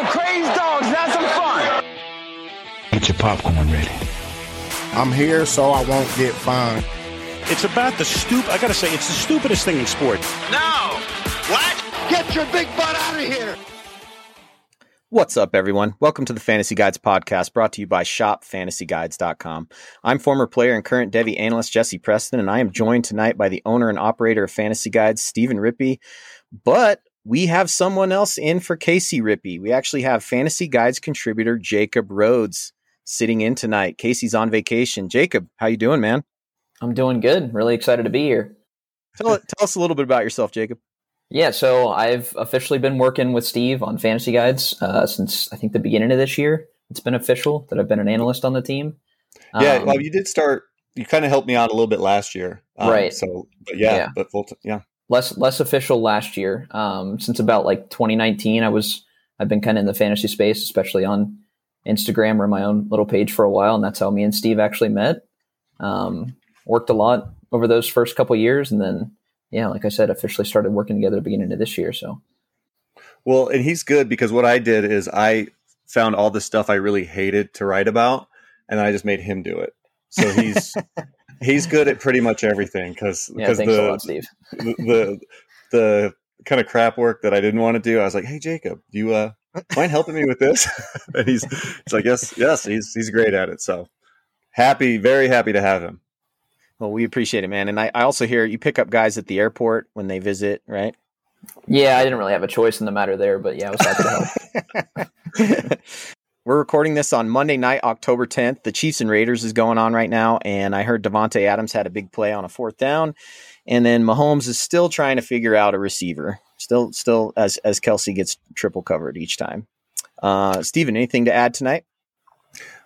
of crazed dogs. Have some fun. Get your popcorn ready. I'm here so I won't get fined. It's about the stupid. I gotta say, it's the stupidest thing in sports. No. What? Get your big butt out of here. What's up, everyone? Welcome to the Fantasy Guides podcast brought to you by shopfantasyguides.com. I'm former player and current Devy analyst Jesse Preston, and I am joined tonight by the owner and operator of Fantasy Guides, Stephen Rippey. But we have someone else in for Casey Rippey. We actually have Fantasy Guides contributor Jacob Rhodes sitting in tonight. Casey's on vacation. Jacob, how you doing, man? I'm doing good. Really excited to be here. Tell, tell us a little bit about yourself, Jacob. Yeah, so I've officially been working with Steve on fantasy guides uh, since I think the beginning of this year. It's been official that I've been an analyst on the team. Yeah, Um, well, you did start. You kind of helped me out a little bit last year, um, Right. So, but yeah, Yeah. but full. T- yeah, less less official last year. Um, since about like 2019, I was I've been kind of in the fantasy space, especially on Instagram or my own little page for a while, and that's how me and Steve actually met. Um, worked a lot over those first couple years, and then yeah, like I said, officially started working together at the beginning of this year. So well, and he's good because what I did is I found all the stuff I really hated to write about, and I just made him do it. So he's he's good at pretty much everything because yeah, because thanks the, lot, the the the kind of crap work that I didn't want to do, I was like, hey Jacob, do you uh mind helping me with this? and he's he's like, yes, yes, he's he's great at it. So happy, very happy to have him. Well, we appreciate it, man. And I, I also hear you pick up guys at the airport when they visit, right? Yeah, I didn't really have a choice in the matter there, but yeah, I was happy to help. We're recording this on Monday night, October 10th. The Chiefs and Raiders is going on right now, and I heard Davante Adams had a big play on a fourth down, and then Mahomes is still trying to figure out a receiver. Still, still as as Kelce gets triple covered each time. Uh, Steven, anything to add tonight?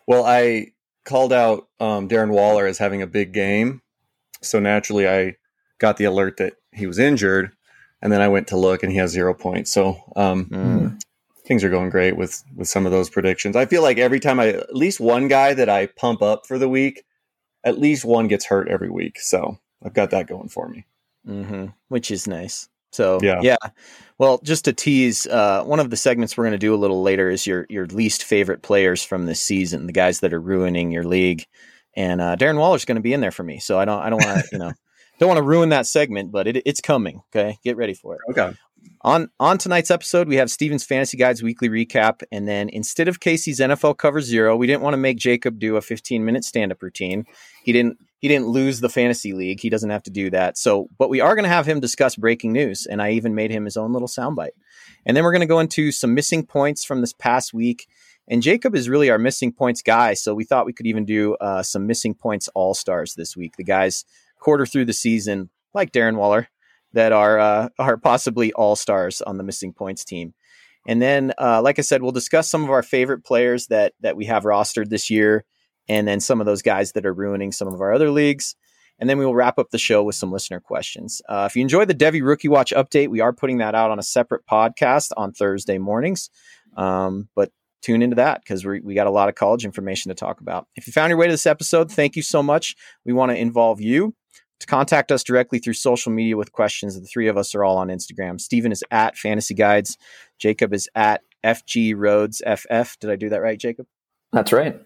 Well, I called out um, Darren Waller as having a big game, so naturally I got the alert that he was injured, and then I went to look, and he has zero points. So um, Mm. Things are going great with with some of those predictions. I feel like every time I at least one guy that I pump up for the week, at least one gets hurt every week. So I've got that going for me. mm-hmm. which is nice. So Yeah. yeah. Well, just to tease, uh, one of the segments we're going to do a little later is your your least favorite players from this season, the guys that are ruining your league, and uh, Darren Waller's going to be in there for me. So I don't I don't want to you know don't want to ruin that segment, but it, it's coming. Okay, get ready for it. Okay. On on tonight's episode, we have Steven's Fantasy Guides weekly recap, and then instead of Casey's NFL cover zero, we didn't want to make Jacob do a 15 minute stand up routine. He didn't he didn't lose the fantasy league. He doesn't have to do that. So, but we are going to have him discuss breaking news, and I even made him his own little soundbite. And then we're going to go into some missing points from this past week. And Jacob is really our missing points guy, so we thought we could even do uh, some missing points all stars this week. The guys quarter through the season, like Darren Waller, that are uh, are possibly all stars on the missing points team. And then, uh, like I said, we'll discuss some of our favorite players that that we have rostered this year, and then some of those guys that are ruining some of our other leagues. And then we will wrap up the show with some listener questions. Uh, if you enjoy the Devy Rookie Watch update, we are putting that out on a separate podcast on Thursday mornings. Um, but tune into that because we we got a lot of college information to talk about. If you found your way to this episode, thank you so much. We want to involve you to contact us directly through social media with questions. The three of us are all on Instagram. Steven is at Fantasy Guides. Jacob is at FG Rhodes FF. Did I do that right, Jacob? That's right.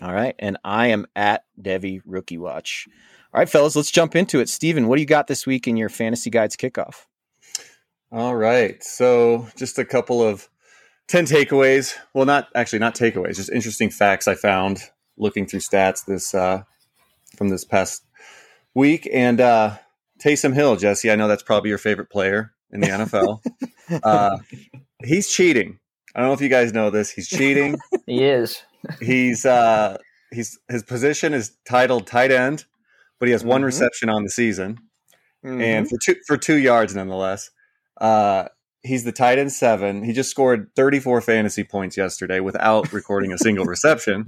All right. And I am at Devy Rookie Watch. All right, fellas, let's jump into it. Steven, what do you got this week in your Fantasy Guides kickoff? All right. So just a couple of 10 takeaways. Well, not actually not takeaways, just interesting facts I found looking through stats this uh, from this past week. And uh, Taysom Hill, Jesse, I know that's probably your favorite player in the NFL. uh, he's cheating. I don't know if you guys know this. He's cheating. He is. he's uh, he's his position is titled tight end, but he has one Mhm. reception on the season Mm-hmm. and for two for two yards nonetheless. Uh, he's the tight end seven. He just scored 34 fantasy points yesterday without recording a single reception.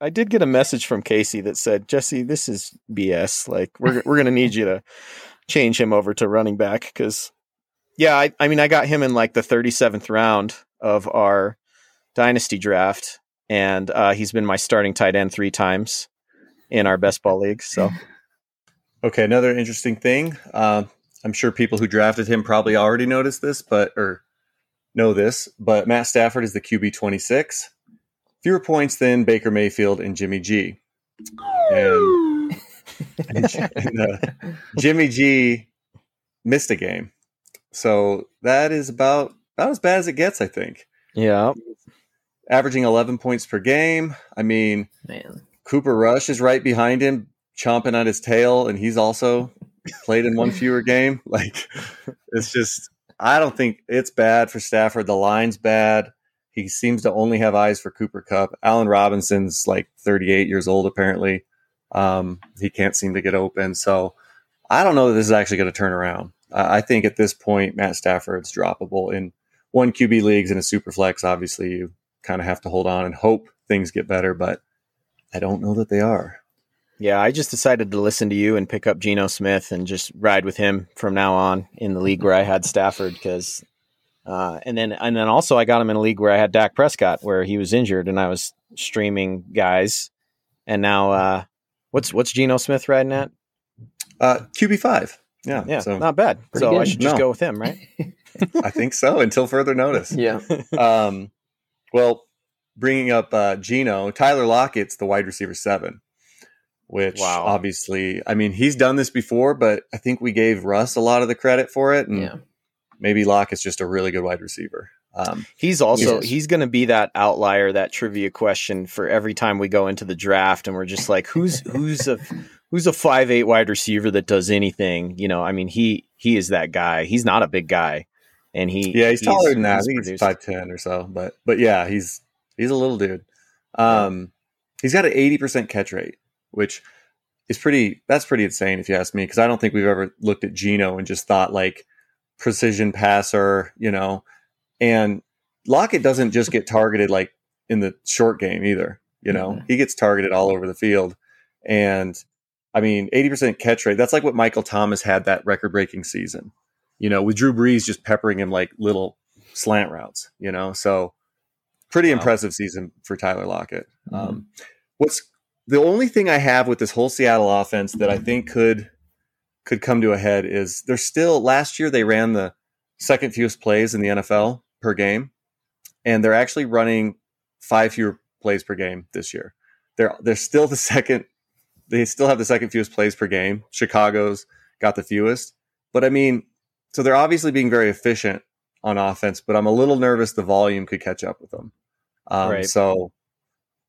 I did get a message from Casey that said, Jesse, this is BS. Like, we're, we're going to need you to change him over to running back because, yeah, I, I mean, I got him in like the 37th round of our dynasty draft, and uh, he's been my starting tight end three times in our best ball league. So, Okay, another interesting thing. Uh, I'm sure people who drafted him probably already noticed this, but or know this, but Matt Stafford is the QB 26, fewer points than Baker Mayfield and Jimmy G. And, and, and, uh, Jimmy G missed a game. So that is about about as bad as it gets, I think. Yeah. Averaging 11 points per game. I mean, Man. Cooper Rush is right behind him, chomping at his tail, and he's also played in one fewer game. Like, it's just, I don't think it's bad for Stafford. The line's bad. He seems to only have eyes for Cooper Kupp. Allen Robinson's like 38 years old, apparently. Um, he can't seem to get open. So I don't know that this is actually going to turn around. I think at this point, Matt Stafford's droppable in one QB leagues and a super flex. Obviously, you kind of have to hold on and hope things get better, but I don't know that they are. Yeah, I just decided to listen to you and pick up Geno Smith and just ride with him from now on in the league where I had Stafford because, uh, and then and then also I got him in a league where I had Dak Prescott where he was injured and I was streaming guys, and now uh, what's what's Geno Smith riding at? Uh, QB five. Yeah, Yeah, so not bad. So Pretty I should just No. go with him, right? I think so until further notice. Yeah. um, well, bringing up uh, Geno, Tyler Lockett's the wide receiver seven, which Wow. obviously, I mean, he's done this before, but I think we gave Russ a lot of the credit for it, and Yeah. Maybe Locke is just a really good wide receiver. Um, He's also Yes. he's going to be that outlier, that trivia question for every time we go into the draft, and we're just like, who's who's a who's a five eight wide receiver that does anything? You know, I mean, he he is that guy. He's not a big guy, and he yeah, he's, taller than that. I he's think he's five ten or so, but but yeah, he's he's a little dude. Um, he's got an eighty percent catch rate, which is pretty. That's pretty insane if you ask me, because I don't think we've ever looked at Geno and just thought like precision passer, you know. And Lockett doesn't just get targeted like in the short game either. You know, Mhm. he gets targeted all over the field, and I mean, eighty percent catch rate. That's like what Michael Thomas had that record breaking season you know, with Drew Brees just peppering him like little slant routes, you know. So pretty Wow. impressive season for Tyler Lockett. Mhm. Um, what's the only thing I have with this whole Seattle offense that I think could could come to a head is they're still last year they ran the second fewest plays in the NFL per game, and they're actually running five fewer plays per game this year. They're they're still the second. They still have the second fewest plays per game. Chicago's got the fewest, but I mean, so they're obviously being very efficient on offense, but I'm a little nervous the volume could catch up with them. Um, Right. So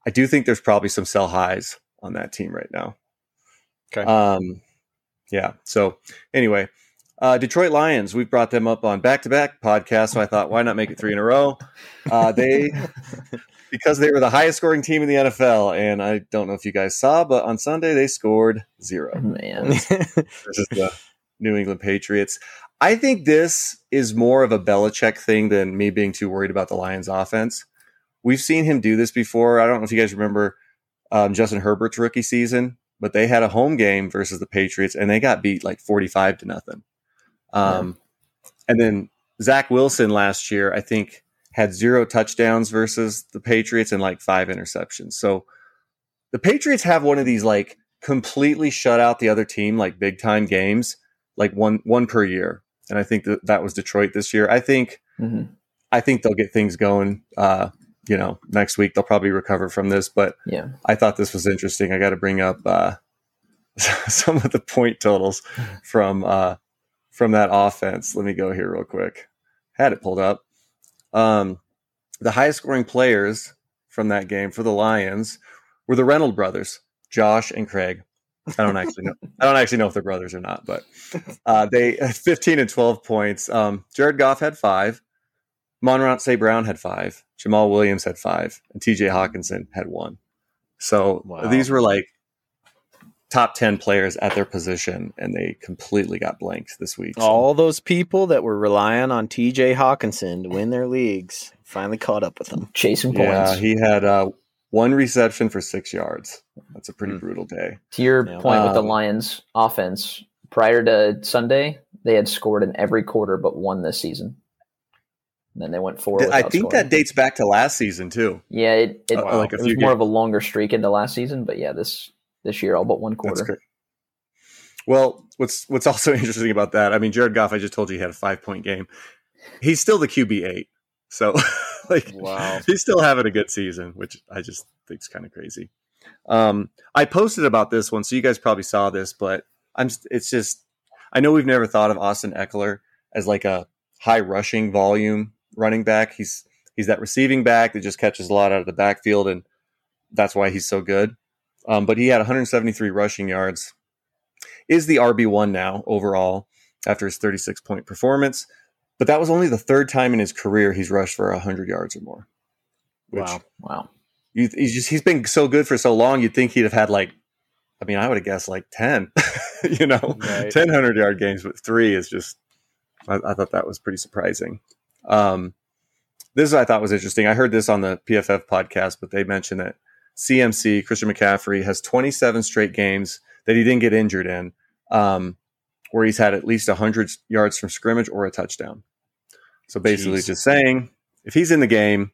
I do think there's probably some sell highs on that team right now. Okay. Um, yeah. So anyway, uh, Detroit Lions, we've brought them up on back to back podcasts. So I thought, why not make it three in a row? Uh, they, because they were the highest scoring team in the NFL. And I don't know if you guys saw, but on Sunday they scored zero Man. versus the New England Patriots. I think this is more of a Belichick thing than me being too worried about the Lions offense. We've seen him do this before. I don't know if you guys remember um, Justin Herbert's rookie season, but they had a home game versus the Patriots and they got beat like 45 to nothing. Um, And then Zach Wilson last year, I think, had zero touchdowns versus the Patriots and like five interceptions. So the Patriots have one of these like completely shut out the other team, like big time games, like one one per year. And I think that that was Detroit this year. I think Mhm. I think they'll get things going. Uh, you know, next week they'll probably recover from this. But Yeah. I thought this was interesting. I got to bring up uh, some of the point totals from uh, from that offense. Let me go here real quick. Had it pulled up. Um, the highest scoring players from that game for the Lions were the Reynolds brothers, Josh and Craig. I don't actually know. I don't actually know if they're brothers or not, but uh, they 15 and 12 points. Um, Jared Goff had five. Amon-Ra St. Brown had five. Jamaal Williams had five, and T.J. Hockenson had one. So Wow. these were like top 10 players at their position, and they completely got blanked this week. So- All those people that were relying on T.J. Hockenson to win their leagues finally caught up with them. Chasing points. yeah, points. he had uh, one reception for six yards. That's a pretty Hmm. brutal day. to your Yeah. point with the Um, Lions offense, prior to Sunday, they had scored in every quarter but one this season. And then they went four. I think scoring. that dates back to last season too. Yeah, it, it, Uh, like a it few was more of a longer streak into last season, but yeah, this this year all but one quarter. great. Well, what's what's also interesting about that? I mean, Jared Goff, I just told you he had a five point game. He's still the QB eight. So, like, Wow. he's still having a good season, which I just think is kind of crazy. Um, I posted about this one, so you guys probably saw this, but I'm. It's just I know we've never thought of Austin Ekeler as like a high rushing volume running back. He's he's that receiving back that just catches a lot out of the backfield, and that's why he's so good. Um, but he had 173 rushing yards. Is the RB one now overall after his 36 point performance? But that was only the third time in his career he's rushed for 100 yards or more. Which Wow. Wow. you, he's just he's been so good for so long. You'd think he'd have had like, I mean, I would have guessed like 10, you know, Right. 10 100 yard games, but three is just. I, I thought that was pretty surprising. Um, this I thought was interesting. I heard this on the PFF podcast, but they mentioned that CMC Christian McCaffrey has 27 straight games that he didn't get injured in, um, where he's had at least 100 yards from scrimmage or a touchdown. So basically, Jeez. just saying, if he's in the game,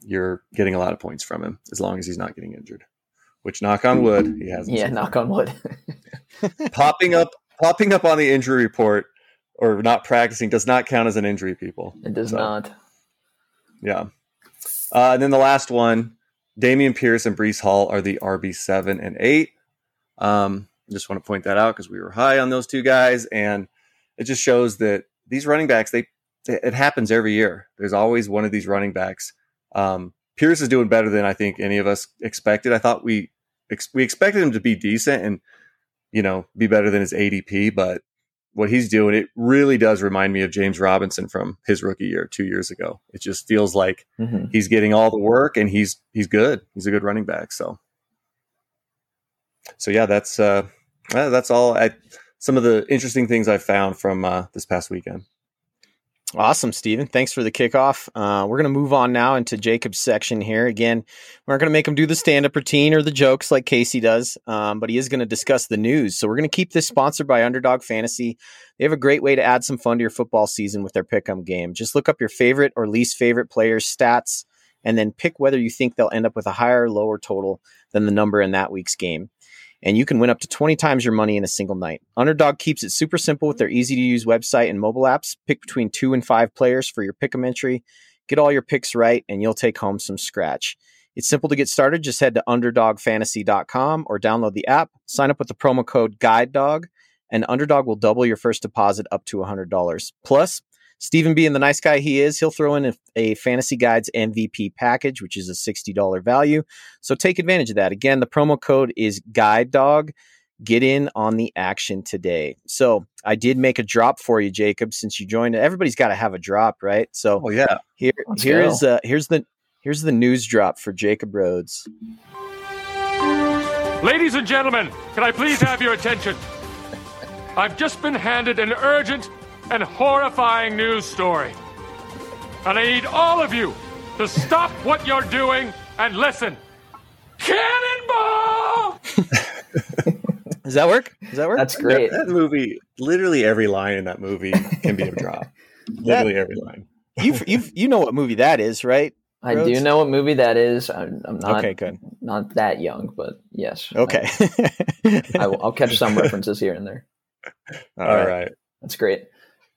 you're getting a lot of points from him as long as he's not getting injured. Which, knock on wood, he hasn't. Yeah, knock on wood. popping up popping up on the injury report or not practicing does not count as an injury people. It does So, not. yeah. Uh, and then the last one Dameon Pierce and Breece Hall are the RB7 and 8 um, just want to point that out because we were high on those two guys and it just shows that these running backs they it happens every year. There's always one of these running backs. Um, Pierce is doing better than I think any of us expected. I thought we ex- we expected him to be decent and you know, be better than his ADP, but what he's doing, it really does remind me of James Robinson from his rookie year two years ago. It just feels like Mhm. he's getting all the work and he's he's good. He's a good running back. So so yeah, that's uh, that's all I some of the interesting things I found from uh, this past weekend. Awesome, Steven. Thanks for the kickoff. Uh, we're going to move on now into Jacob's section here. Again, we're not going to make him do the stand up routine or the jokes like Casey does, um, but he is going to discuss the news. So we're going to keep this sponsored by Underdog Fantasy. They have a great way to add some fun to your football season with their pick'em game. Just look up your favorite or least favorite players' stats and then pick whether you think they'll end up with a higher or lower total than the number in that week's game and you can win up to 20 times your money in a single night. Underdog keeps it super simple with their easy to use website and mobile apps. Pick between two and five players for your pick 'em entry. Get all your picks right, and you'll take home some scratch. It's simple to get started. Just head to underdogfantasy.com or download the app. Sign up with the promo code GUIDEDOG, and Underdog will double your first deposit up to $100. Plus, Stephen being the nice guy he is, he'll throw in a, a Fantasy Guides MVP package, which is a $60 value. So take advantage of that. Again, the promo code is Guide Dog. Get in on the action today. So I did make a drop for you, Jacob, since you joined. Everybody's got to have a drop, right? So Oh yeah. here, Let's here's uh, here's the here's the news drop for Jacob Rhodes. Ladies and gentlemen, can I please have your attention? I've just been handed an urgent and horrifying news story. And I need all of you to stop what you're doing and listen. Cannonball! Does that work? Does that work? That's great. That, that movie, literally every line in that movie can be a drop. literally every line. you you you know what movie that is, right? I Rhodes? do know what movie that is. I'm, I'm not okay, good. not that young, but yes. Okay. I, I will, I'll catch some references here and there. All All right. right. That's great.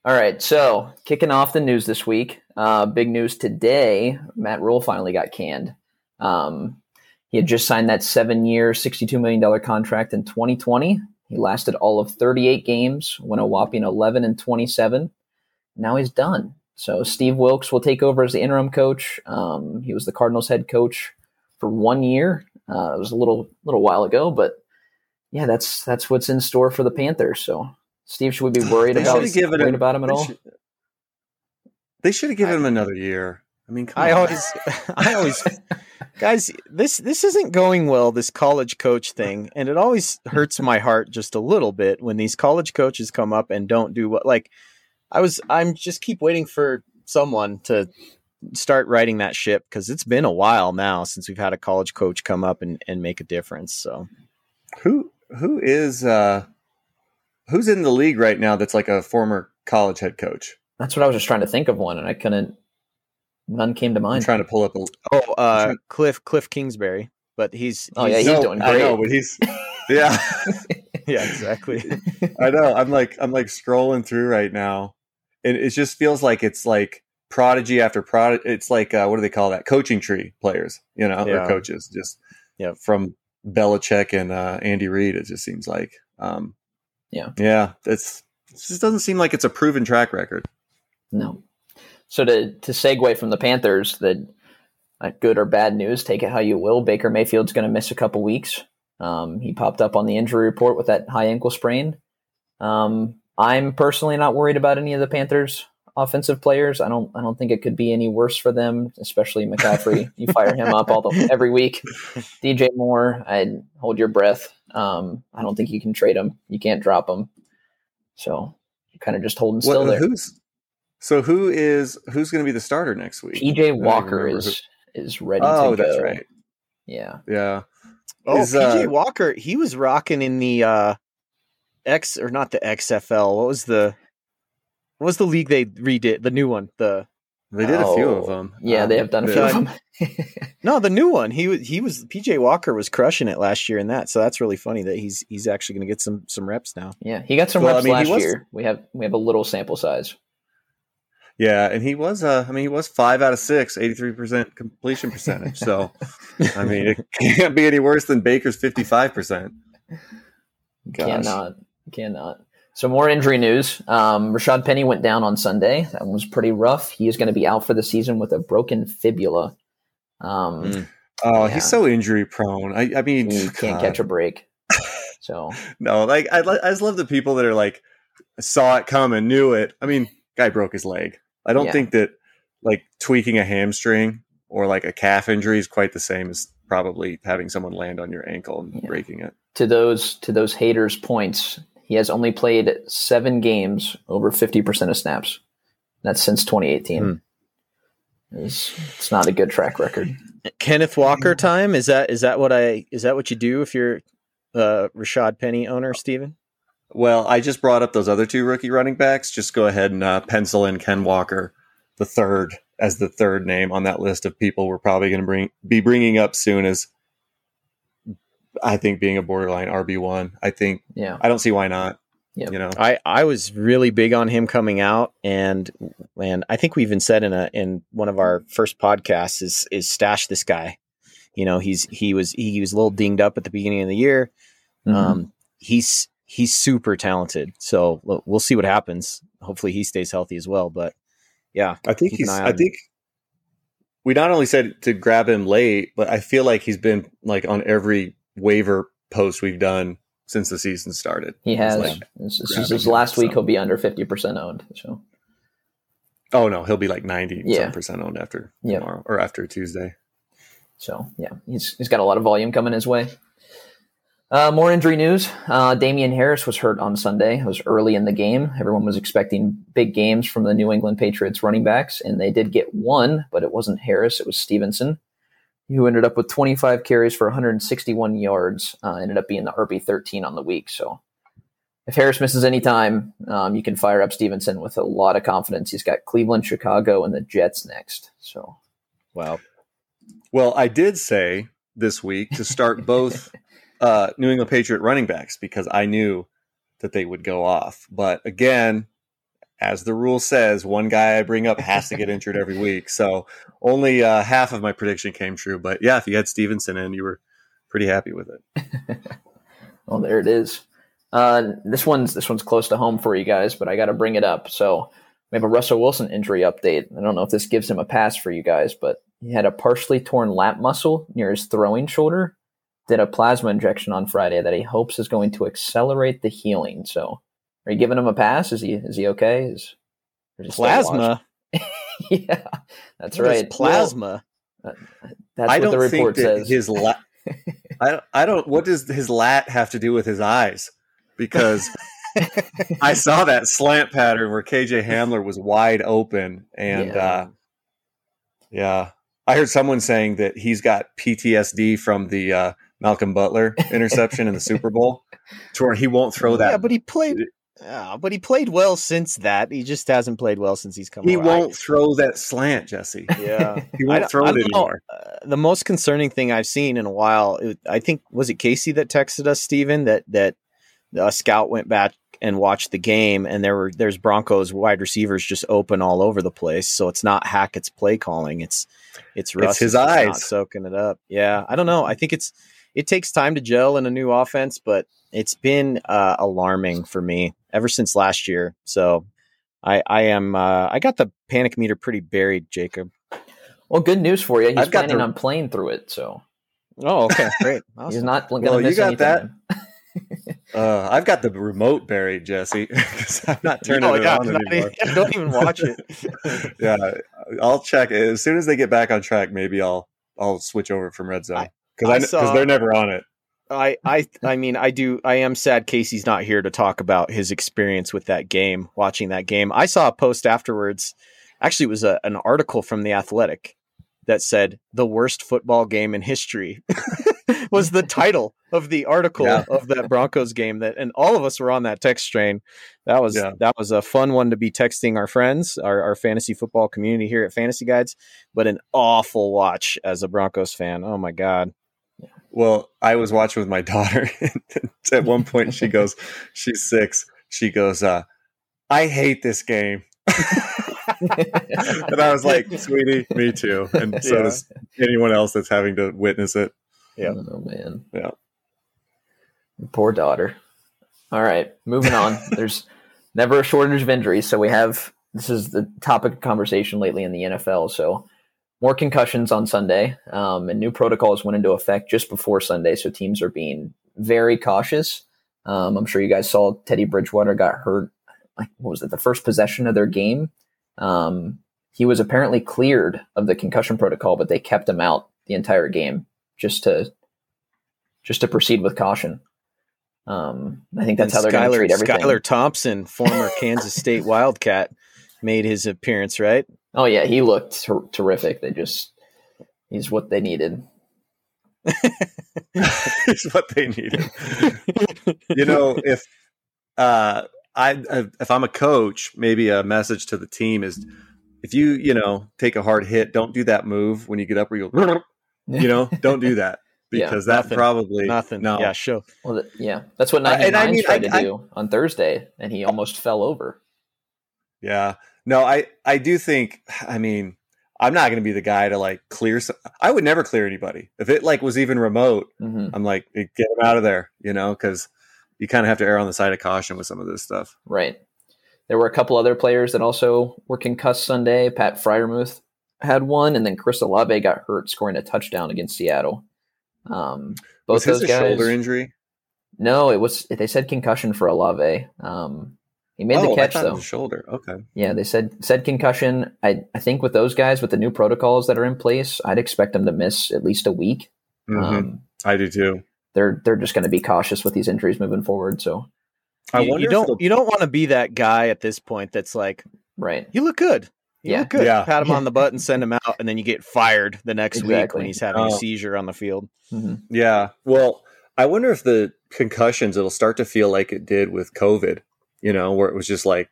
All right, so kicking off the news this week. Uh, big news today: Matt Rhule finally got canned. Um, he had just signed that seven-year, sixty-two million dollar contract in 2020. He lasted all of 38 games, went a whopping 11 and 27. Now he's done. So Steve Wilks will take over as the interim coach. Um, he was the Cardinals head coach for one year. Uh, it was a little little while ago, but yeah, that's that's what's in store for the Panthers. So, Steve, should we be worried about should've given worried him- about him at they all? should- They should have given him another year. I mean, come I on. always, I always, guys, this this isn't going well. This college coach thing, and it always hurts my heart just a little bit when these college coaches come up and don't do what. Like, I was, I'm just keep waiting for someone to start writing that ship because it's been a while now since we've had a college coach come up and, and make a difference. So who who is uh who's in the league right now that's like a former college head coach? That's what I was just trying to think of one, and I couldn't. None came to mind. I'm mind. trying to pull up a oh, uh, Cliff Cliff Kingsbury, but he's, Oh, yeah, he's- he's No, doing I great. know, but he's yeah. yeah, exactly. I know. I'm like I'm like scrolling through right now, and it just feels like it's like prodigy after prodigy. It's like uh, what do they call that? Coaching tree players, you know, Yeah. or coaches. Just Yeah. from Belichick and uh, Andy Reid. It just seems like, um, Yeah. yeah. It's it just doesn't seem like it's a proven track record. No. So to to segue from the Panthers, the uh, good or bad news, take it how you will. Baker Mayfield's going to miss a couple weeks. Um, he popped up on the injury report with that high ankle sprain. Um, I'm personally not worried about any of the Panthers offensive players. I don't I don't think it could be any worse for them, especially McCaffrey. you fire him up all the, every week. DJ Moore, I'd hold your breath. Um, I don't think you can trade him. You can't drop him. So you're kind of just holding still What- there. who's so who is who's going to be the starter next week? I PJ Walker is is ready Oh, to go. that's right. Yeah. Yeah. Oh, Is, PJ uh, Walker, he was rocking in the uh X or not the XFL. What was the what was the league they redid? The new one. The They did a few Oh, of them. Yeah, they have done a few of them. no, the new one. He was he was PJ Walker was crushing it last year in that. So that's really funny that he's he's actually going to get some some reps now. yeah, he got some Well, I reps mean, last was- year. We have we have a little sample size. Yeah, and he was uh I mean he was 5 out of 6, 83% completion percentage. So, I mean, it can't be any worse than Baker's 55%. Gosh. Cannot, cannot. So more injury news. Um, Rashad Penny went down on Sunday. That was pretty rough. He is going to be out for the season with a broken fibula. Um, Mm. Oh, Yeah. he's so injury prone. I I mean, he can't God. catch a break. So No, like I, I just love the people that are like saw it coming, knew it. I mean, guy broke his leg. I don't Yeah. think that like tweaking a hamstring or like a calf injury is quite the same as probably having someone land on your ankle and Yeah. breaking it. to those to those haters' points, he has only played seven games over fifty percent of snaps. That's since 2018. It's, it's not a good track record. Kenneth Walker time is that is that what I is that what you do if you're uh Rashad Penny owner, Steven? Well, I just brought up those other two rookie running backs. Just go ahead and uh, pencil in Ken Walker, the third, as the third name on that list of people we're probably going to bring be bringing up soon as I think being a borderline RB one. I think Yeah. I don't see why not. Yep. You know, I I was really big on him coming out, and and I think we even said in a in one of our first podcasts is is stash this guy. You know, he's he was he was a little dinged up at the beginning of the year. Mhm. Um, he's he's super talented, so we'll, we'll see what happens. Hopefully, he stays healthy as well. But yeah, I think he's. I think we not only said to grab him late, but I feel like he's been like on every waiver post we've done since the season started. he has. like, this this is his him, last week. so. He'll be under fifty percent owned. So oh no, he'll be like 90 yeah. percent owned after Yeah. tomorrow or after Tuesday. So yeah, he's he's got a lot of volume coming his way. Uh, more injury news. Uh, Damien Harris was hurt on Sunday. It was early in the game. Everyone was expecting big games from the New England Patriots running backs, and they did get one, but it wasn't Harris. It was Stevenson, who ended up with 25 carries for 161 yards. Uh, ended up being the RB 13 on the week. So if Harris misses any time, um, you can fire up Stevenson with a lot of confidence. He's got Cleveland, Chicago, and the Jets next. So wow, Well, I did say this week to start both uh, New England Patriot running backs because I knew that they would go off. But again, as the rule says, one guy I bring up has to get injured every week. So only uh, half of my prediction came true. But yeah, if you had Stevenson in, you were pretty happy with it. Well, there it is. Uh, this one's this one's close to home for you guys, but I got to bring it up. So we have a Russell Wilson injury update. I don't know if this gives him a pass for you guys, but he had a partially torn lat muscle near his throwing shoulder. Did a plasma injection on Friday that he hopes is going to accelerate the healing. So, are you giving him a pass? Is he is he okay? Is he plasma. yeah, that's What right. plasma. That's I what don't the report think that says. his lat. I don't, I don't. What does his lat have to do with his eyes? Because I saw that slant pattern where KJ Hamler was wide open, and Yeah. uh, yeah, I heard someone saying that he's got PTSD from the uh, Malcolm Butler interception in the Super Bowl, to where he won't throw that. Yeah, but he played. Yeah, but he played well since that. He just hasn't played well since he's come. he around. won't throw that slant, Jesse. Yeah, He won't throw it anymore. Uh, the most concerning thing I've seen in a while, it, I think, was it Casey that texted us, Steven, that that a scout went back and watched the game, and there were there's Broncos wide receivers just open all over the place. So it's not Hackett's play calling; it's it's Russ his is just not eyes. soaking it up. Yeah, I don't know. I think it's it takes time to gel in a new offense, but it's been uh, alarming for me ever since last year. So I I am uh, I got the panic meter pretty buried, Jacob. Well, good news for you. He's I've got planning the- on playing through it, so Oh, okay, great. he's Awesome. not going to Well, you miss got anything. that? Uh, I've got the remote buried, Jesse, because I'm not turning Oh, it yeah, on anymore. even- don't even watch it. yeah, I'll check it as soon as they get back on track. Maybe I'll I'll switch over from red zone because because they're never on it. I, I I mean I do I am sad Casey's not here to talk about his experience with that game, watching that game. I saw a post afterwards. Actually, it was a, an article from the Athletic that said the worst football game in history was the title of the article Yeah. of that Broncos game. That and all of us were on that text train. That was Yeah. that was a fun one to be texting our friends, our, our fantasy football community here at Fantasy Guides. But an awful watch as a Broncos fan. Oh my god. Well, I was watching with my daughter. and At one point, she goes, "She's six. She goes, uh, I hate this game." and I was like, "Sweetie, me too." And so Yeah. does anyone else that's having to witness it. Yeah. Oh man. Yeah. Poor daughter. All right, moving on. There's never a shortage of injuries, so we have this is the topic of conversation lately in the NFL. So more concussions on Sunday, um, and new protocols went into effect just before Sunday, so teams are being very cautious. Um, I'm sure you guys saw Teddy Bridgewater got hurt. Like what was it? The first possession of their game. Um, he was apparently cleared of the concussion protocol, but they kept him out the entire game just to just to proceed with caution. Um, I think that's how they're going to treat everything. Skylar Thompson, former Kansas State Wildcat, made his appearance, right? Oh yeah, he looked ter- terrific. They just he's what they needed. it's what they needed. you know, if uh, I if I'm a coach, maybe a message to the team is if you you know take a hard hit, don't do that move when you get up where you go, you know, don't do that Yeah, because that nothing. probably Nothing. No, Yeah, sure. Well, th- yeah, that's what Uh, Naheem and I mean, tried I- to I- do on Thursday, and he almost fell over. Yeah. No, I I do think I mean, I'm not going to be the guy to like clear some, I would never clear anybody. If it like was even remote, hmm I'm like get them out of there, you know, cuz you kind of have to err on the side of caution with some of this stuff. Right. There were a couple other players that also were concussed Sunday. Pat Freiermuth had one, and then Chris Olave got hurt scoring a touchdown against Seattle. Um, both was those a guys. shoulder injury? No, it was. They said concussion for Olave. Um, he made oh, the catch I thought it though. was shoulder. Okay. Yeah, they said said concussion. I I think with those guys with the new protocols that are in place, I'd expect them to miss at least a week. Mhm. Um, I do too. they're they're just going to be cautious with these injuries moving forward. So I you, wonder you don't it'll- you don't want to be that guy at this point that's like, right, you look good. You Yeah. look good. Yeah. Pat him on the butt and send him out, and then you get fired the next week when he's having Oh. a seizure on the field. hmm Yeah. Well, I wonder if the concussions it'll start to feel like it did with COVID, you know, where it was just like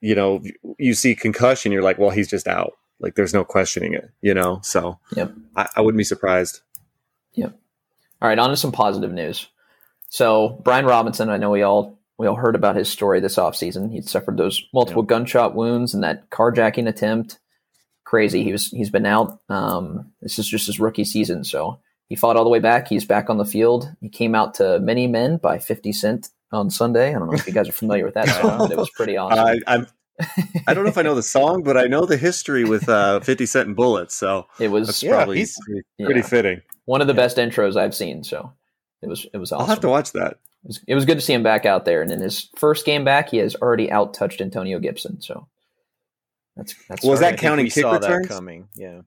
you know, you see concussion, you're like, well, he's just out. Like there's no questioning it, you know. So Yep. I, I wouldn't be surprised. Yep. All right, on to some positive news. So Brian Robinson, I know we all we all heard about his story this offseason. He suffered those multiple gunshot wounds and that carjacking attempt. Crazy. He was he's been out. Um, this is just his rookie season, so he fought all the way back. He's back on the field. He came out to Many Men by Fifty Cent on Sunday. I don't know if you guys are familiar with that song, but it was pretty awesome. I, I'm. I don't know if I know the song, but I know the history with uh, 50 Cent and Bullets, so it was that's Yeah, probably he's- pretty, yeah. fitting. one of the best intros I've seen. So it was it was awesome. I'll have to watch that. it, was, it was good to see him back out there. And in his first game back, he has already out touched Antonio Gibson. So that's that's Was starting. that counting kick returns? that coming. Yeah.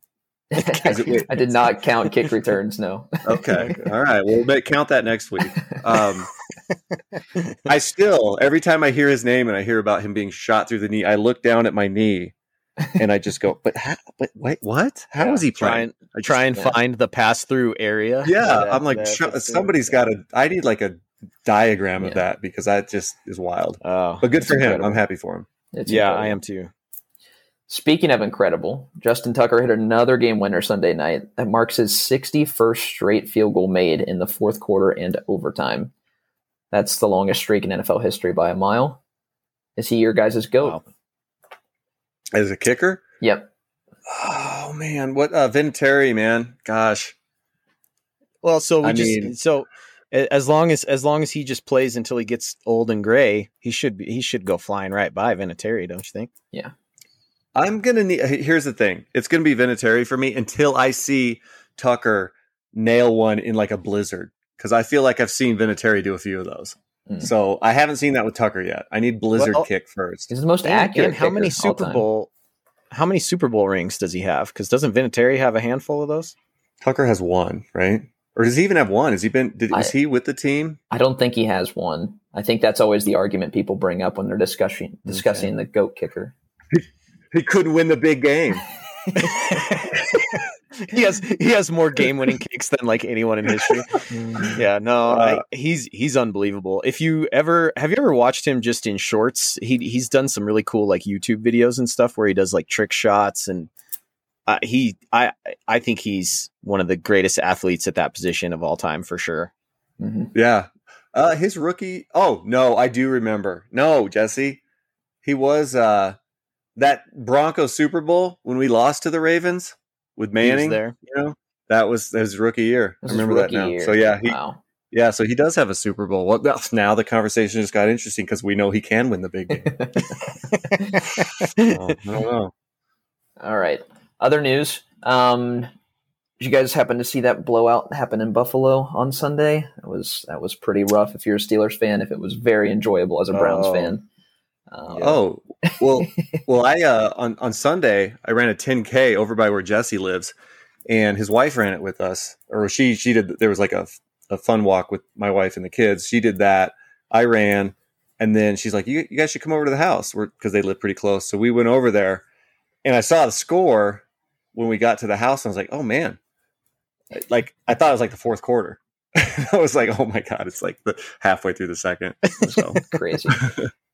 Is it- I did not count kick returns. No. Okay. All right. We'll make, count that next week. Um, I still, every time I hear his name and I hear about him being shot through the knee, I look down at my knee and I just go, but how, but wait, what? How Yeah, is he try and I try and yeah. find the pass through area? Yeah. That- I'm like, that somebody's got a, I need like a diagram of that because that just is wild. Oh, But good It's for him. incredible. I'm happy for him. It's yeah, incredible. I am too. Speaking of incredible, Justin Tucker hit another game winner Sunday night. That marks his 61st straight field goal made in the fourth quarter and overtime. That's the longest streak in NFL history by a mile. Is he your guys' goat? Wow. As a kicker? Yep. Oh man, what uh Vinatieri, man. Gosh. Well, so we I just mean- so as long as as long as he just plays until he gets old and gray, he should be, he should go flying right by Vinatieri, don't you think? I'm gonna need here's the thing. It's gonna be Vinatieri for me until I see Tucker nail one in like a blizzard. Because I feel like I've seen Vinatieri do a few of those. Mm. So I haven't seen that with Tucker yet. I need blizzard Well, kick first. He's the most And- accurate. and how many Super. Bowl how many Super Bowl rings does he have? Because doesn't Vinatieri have a handful of those? Tucker has one, right? Or does he even have one? Has he been? Did, is he with the team? I don't think he has one. I think that's always the argument people bring up when they're discussing discussing the goat kicker. He couldn't win the big game. he has he has more game winning kicks than like anyone in history. Yeah, no, I, he's he's unbelievable. If you ever have you ever watched him just in shorts? He he's done some really cool like YouTube videos and stuff where he does like trick shots and uh, he I I think he's one of the greatest athletes at that position of all time for sure. Mhm. Yeah. Uh, his rookie. Oh no, I do remember. No, Jesse, he was uh that Broncos Super Bowl when we lost to the Ravens with Manning. there. You know, that was his rookie year. This I remember that now. year. So yeah, he, wow. yeah, so he does have a Super Bowl. Well, now- the conversation just got interesting because we know he can win the big game. So, I don't know. All right. Other news. Um, did you guys happen to see that blowout happen in Buffalo on Sunday? It was that was pretty rough. If you're a Steelers fan, if it was very enjoyable as a Browns Oh. fan. Um, Oh, well, well, I uh, on on Sunday I ran a 10k over by where Jesse lives, and his wife ran it with us, or she she did. There was like a a fun walk with my wife and the kids. She did that. I ran, and then she's like, "You, you guys should come over to the house," because they live pretty close. So we went over there, and I saw the score when we got to the house. And I was like, "Oh man!" Like I thought it was like the fourth quarter. I was like, "Oh my god!" It's like the halfway through the second. So crazy.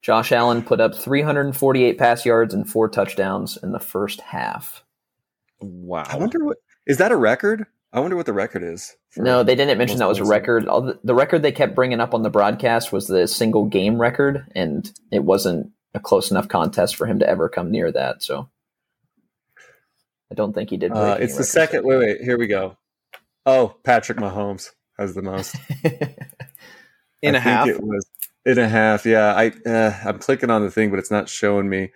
Josh Allen put up 348 pass yards and four touchdowns in the first half. Wow. I wonder what is that a record? I wonder what the record is. No, they didn't mention that was a record. All the, the record they kept bringing up on the broadcast was the single game record, and it wasn't a close enough contest for him to ever come near that. So I don't think he did. break Uh, any it's the second. Wait, wait. Here we go. Oh, Patrick Mahomes has the most. in I a half. It was in a half. Yeah, I uh, I'm clicking on the thing, but it's not showing me.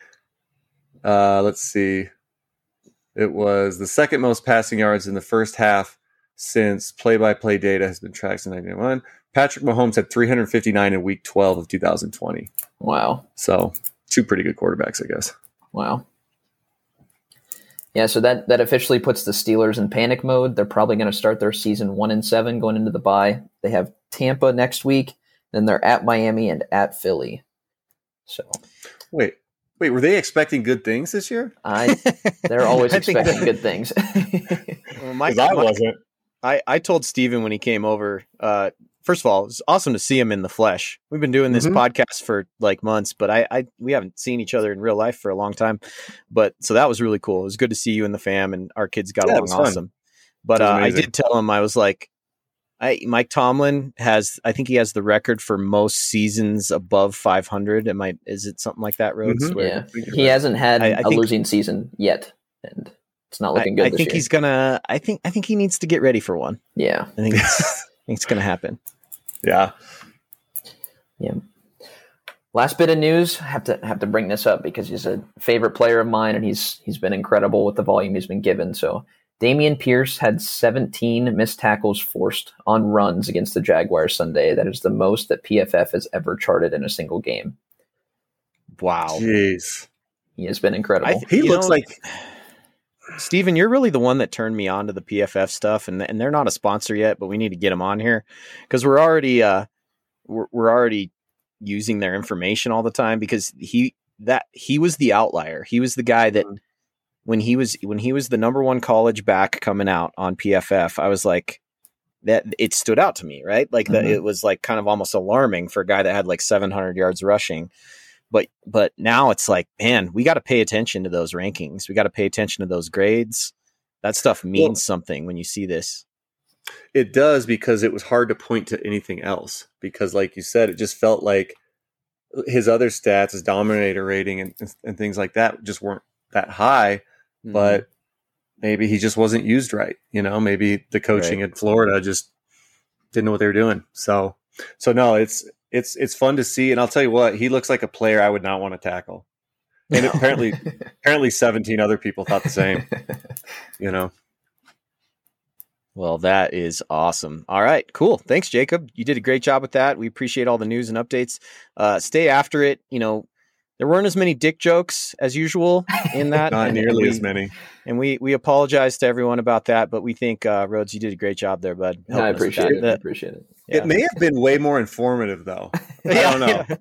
Uh, let's see. It was the second most passing yards in the first half since play-by-play data has been tracked since 1991. Patrick Mahomes had 359 in Week 12 of 2020. wow. So two pretty good quarterbacks, I guess. Wow. Yeah, so that that officially puts the Steelers in panic mode. They're probably going to start their season one and seven going into the bye. They have Tampa next week, then they're at Miami and at Philly. So Wait, wait. Were they expecting good things this year? I they're always I expecting that- good things. Well, my- 'Cause I wasn't. I, I told Steven when he came over, uh, first of all, it's awesome to see him in the flesh. We've been doing this Mhm. podcast for like months, but I, I we haven't seen each other in real life for a long time. But so that was really cool. It was good to see you and the fam, and our kids got Yeah, it along was awesome. But uh, I did tell him I was like, I Mike Tomlin has I think he has the record for most seasons above 500. Am I? Is it something like that, Rhodes? Mhm. Where- yeah, he hasn't had I- I a think- losing season yet, and it's not I, looking good. I this think year. he's gonna. I think I think he needs to get ready for one. yeah. I think it's, I think it's gonna happen. Yeah. Yeah. Last bit of news, I have to have to bring this up because he's a favorite player of mine and he's he's been incredible with the volume he's been given. So Dameon Pierce had 17 missed tackles forced on runs against the Jaguars Sunday. That is the most that PFF has ever charted in a single game. Wow. Jeez. He has been incredible. I th- He You looks know- like Steven, you're really the one that turned me on to the PFF stuff, and and they're not a sponsor yet, but we need to get them on here because we're already uh we're, we're already using their information all the time because he that he was the outlier. He was the guy that when he was when he was the number one college back coming out on PFF, I was like that it stood out to me, right? Like that Mhm. it was like kind of almost alarming for a guy that had like 700 yards rushing but but now it's like man we got to pay attention to those rankings we got to pay attention to those grades that stuff means Well- something when you see this It does because it was hard to point to anything else. Because, like you said, it just felt like his other stats, his dominator rating, and, and things like that, just weren't that high. Mm-hmm. But maybe he just wasn't used right. You know, maybe the coaching Right. in Florida just didn't know what they were doing. So, so no, it's it's it's fun to see. And I'll tell you what, he looks like a player I would not want to tackle. And apparently, apparently, seventeen other people thought the same. You know. Well, that is awesome. All right, cool. Thanks, Jacob. You did a great job with that. We appreciate all the news and updates. Uh, stay after it. You know, there weren't as many dick jokes as usual in that. Not and- and nearly we- as many. And we we apologize to everyone about that, but we think uh, Rhodes, you did a great job there, bud. No, I helping us with appreciate that. it. I appreciate it. Yeah. It may have been way more informative, though. I don't know.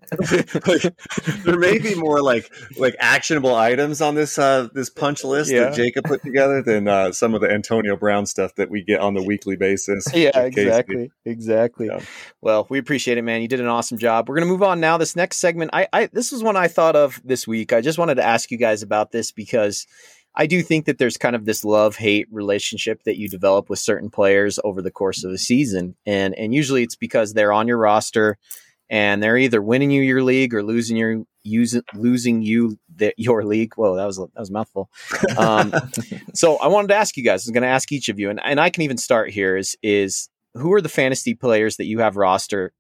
Like, there may be more like like actionable items on this uh, this punch list Yeah. that Jacob put together than uh, some of the Antonio Brown stuff that we get on the weekly basis. yeah, exactly, exactly. Yeah. Well, we appreciate it, man. You did an awesome job. We're gonna move on now. This next segment, I, I this was one I thought of this week. I just wanted to ask you guys about this because I do think that there's kind of this love hate relationship that you develop with certain players over the course of a season, and and usually it's because they're on your roster and they're either winning you your league or losing your using losing you the, your league. Whoa, that was that was a mouthful. Um, so I wanted to ask you guys. I'm going to ask each of you, and, and I can even start here. Is is who are the fantasy players that you have roster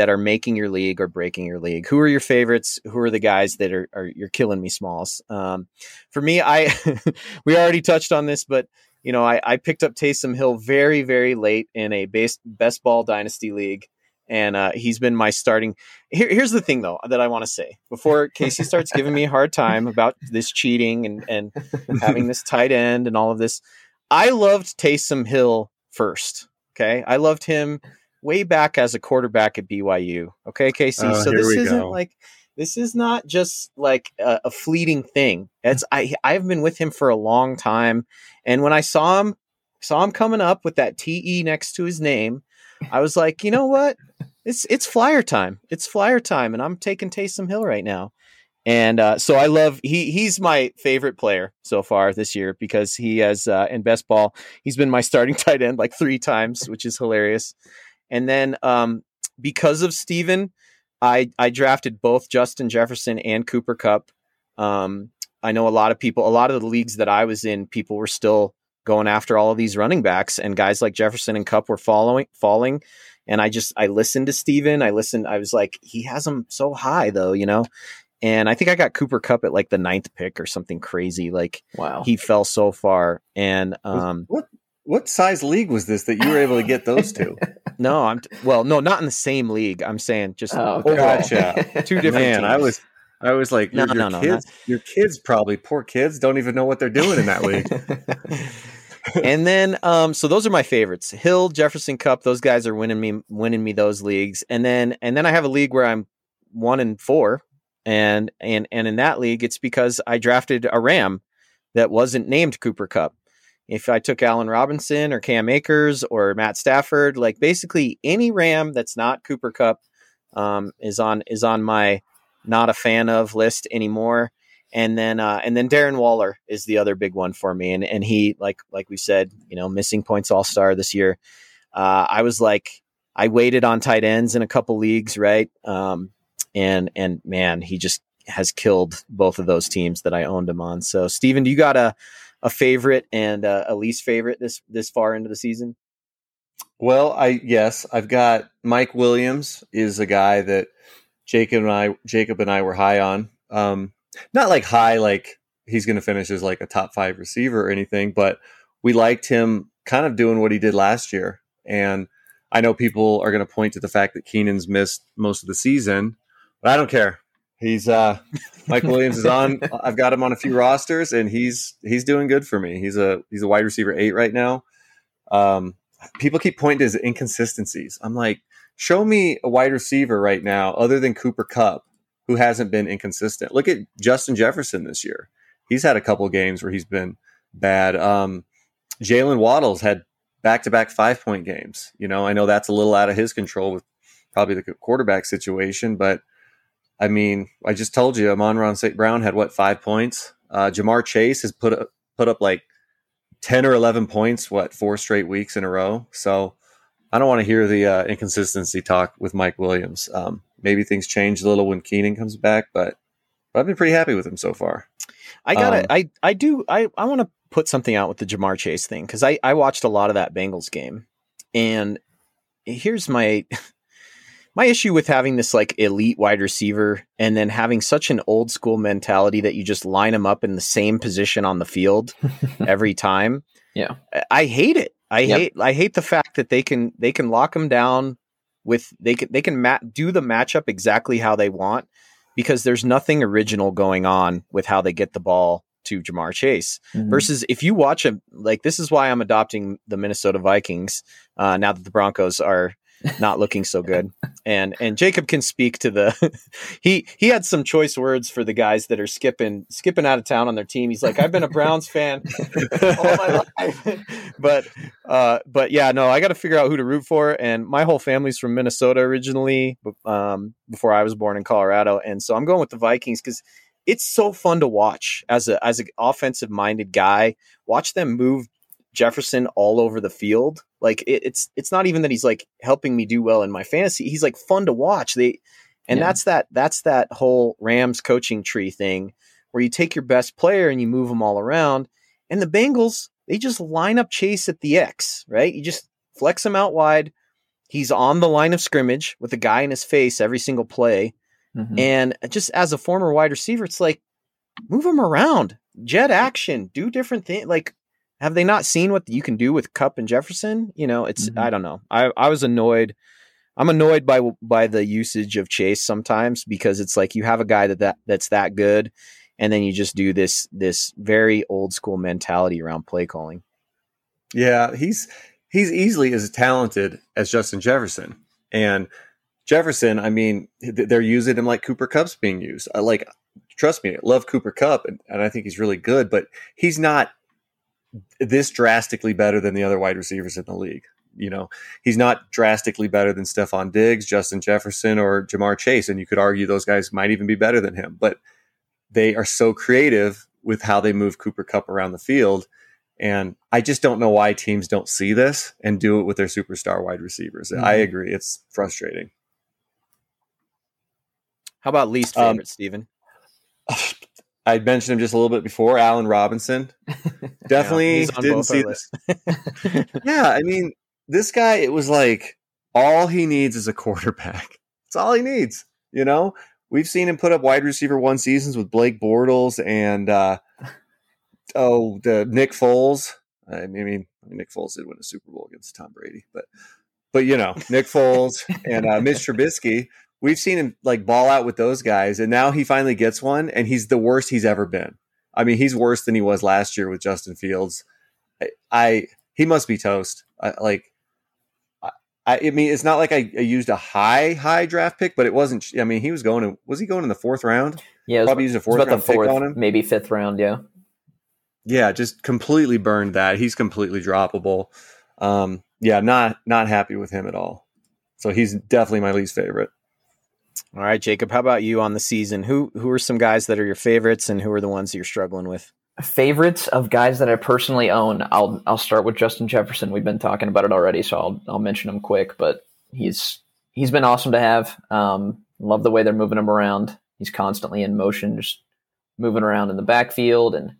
that are making your league or breaking your league? Who are your favorites? Who are the guys that are, are you're killing me, Smalls? Um, for me, I we already touched on this, but you know, I, I picked up Taysom Hill very very late in a base best ball dynasty league. And uh, he's been my starting. Here, here's the thing, though, that I want to say before Casey starts giving me a hard time about this cheating and, and having this tight end and all of this. I loved Taysom Hill first. Okay. I loved him way back as a quarterback at BYU. Okay, Casey. Oh, so this isn't go. like this is not just like a, a fleeting thing. It's I I've been with him for a long time, and when I saw him saw him coming up with that TE next to his name, I was like, you know what? It's it's flyer time. It's flyer time, and I'm taking Taysom Hill right now. And uh, so I love he he's my favorite player so far this year because he has uh, in best ball he's been my starting tight end like three times, which is hilarious. And then um, because of Steven, I I drafted both Justin Jefferson and Cooper Kupp. Um, I know a lot of people, a lot of the leagues that I was in, people were still going after all of these running backs, and guys like Jefferson and Kupp were following falling. And I just I listened to Steven. I listened. I was like, he has them so high though, you know. And I think I got Cooper Kupp at like the ninth pick or something crazy. Like Wow. he fell so far. And um, What what size league was this that you were able to get those two? no, I'm well, no, not in the same league. I'm saying just Oh, overall. Gotcha. two different. Man, I was I was like, No, your, your no, no, kids, your kids probably poor kids don't even know what they're doing in that league. and then um so those are my favorites hill jefferson kupp those guys are winning me winning me those leagues and then and then i have a league where i'm one and four and and and in that league it's because i drafted a ram that wasn't named cooper kupp if i took allen robinson or cam akers or matt stafford like basically any ram that's not cooper kupp um is on is on my not a fan of list anymore and then uh, and then Darren Waller is the other big one for me, and and he like like we said, you know, missing points All Star this year. Uh, I was like, I waited on tight ends in a couple leagues, right? Um, and and man, he just has killed both of those teams that I owned him on. So, Steven, do you got a a favorite and uh, a least favorite this this far into the season? Well, I yes, I've got Mike Williams is a guy that Jacob and I Jacob and I were high on. Um, not like high like he's going to finish as like a top 5 receiver or anything, but we liked him kind of doing what he did last year. And I know people are going to point to the fact that Keenan's missed most of the season, but I don't care. He's uh Mike Williams is on I've got him on a few rosters and he's he's doing good for me. He's a he's a wide receiver 8 right now. Um people keep pointing to his inconsistencies. I'm like, show me a wide receiver right now other than Cooper Kupp who hasn't been inconsistent. Look at Justin Jefferson this year. He's had a couple games where he's been bad. Um, Jaylen Waddle's had back to back five point games. You know, I know that's a little out of his control with probably the quarterback situation, but I mean, I just told you, Amon-Ra St. Brown had what five points. Uh, Ja'Marr Chase has put up, put up like 10 or 11 points, what, four straight weeks in a row. So I don't want to hear the uh, inconsistency talk with Mike Williams. Um, maybe things change a little when Keenan comes back, but, but I've been pretty happy with him so far. I got to Um, I I do I I want to put something out with the Ja'Marr Chase thing cuz I I watched a lot of that Bengals game. And here's my my issue with having this like elite wide receiver and then having such an old school mentality that you just line them up in the same position on the field every time. Yeah. I- hate it. I Yep. hate I hate the fact that they can they can lock them down with they can they can ma- do the matchup exactly how they want because there's nothing original going on with how they get the ball to Ja'Marr Chase. Mhm. Versus if you watch a like this is why I'm adopting the Minnesota Vikings uh, now that the Broncos are not looking so good. And and Jacob can speak to the he he had some choice words for the guys that are skipping skipping out of town on their team. He's like, I've been a Browns fan all my life. but uh but yeah, no, I gotta figure out who to root for. And my whole family's from Minnesota originally, um, before I was born in Colorado. And so I'm going with the Vikings because it's so fun to watch as a as an offensive minded guy. Watch them move Jefferson all over the field. Like it, it's it's not even that he's like helping me do well in my fantasy. He's like fun to watch. They and Yeah. that's that that's that whole Rams coaching tree thing where you take your best player and you move them all around. And the Bengals, they just line up Chase at the X, right? You just flex him out wide. He's on the line of scrimmage with a guy in his face every single play. Mhm. And just as a former wide receiver, it's like move him around, jet action, do different things. Like, have they not seen what you can do with Kupp and Jefferson? You know, it's Mhm. I don't know. I I was annoyed. I'm annoyed by by the usage of Chase sometimes because it's like you have a guy that, that that's that good, and then you just do this this very old school mentality around play calling. Yeah, he's he's easily as talented as Justin Jefferson. And Jefferson, I mean, they're using him like Cooper Kupp's being used. I like, trust me, I love Cooper Kupp, and, and I think he's really good, but he's not this drastically better than the other wide receivers in the league. You know, he's not drastically better than Stefon Diggs, Justin Jefferson, or Ja'Marr Chase, and you could argue those guys might even be better than him. But they are so creative with how they move Cooper Kupp around the field. And I just don't know why teams don't see this and do it with their superstar wide receivers. I Mhm. agree. It's frustrating. How about least Um, favorite, Steven? I mentioned him just a little bit before, Allen Robinson. Definitely on didn't see this. Yeah, I mean, this guy, it was like all he needs is a quarterback. That's all he needs. You know, we've seen him put up wide receiver one seasons with Blake Bortles and uh, oh, the Nick Foles. I mean, Nick Foles did win a Super Bowl against Tom Brady, but but you know, Nick Foles and uh, Mitch Trubisky. We've seen him like ball out with those guys, and now he finally gets one, and he's the worst he's ever been. I mean, he's worse than he was last year with Justin Fields. I, I he must be toast. I, like, I, I mean, it's not like I, I used a high high draft pick, but it wasn't. I mean, he was going to was he going in the fourth round? yeah, was, Probably used a fourth round the pick on him. maybe fifth round. Yeah. Yeah, just completely burned that. He's completely droppable. Um, yeah, not not happy with him at all. So he's definitely my least favorite. All right, Jacob. How about you on the season? Who who are some guys that are your favorites, and who are the ones that you're struggling with? favorites of guys that I personally own, I'll I'll start with Justin Jefferson. We've been talking about it already, so I'll I'll mention him quick. But he's he's been awesome to have. Um, love the way they're moving him around. He's constantly in motion, just moving around in the backfield, and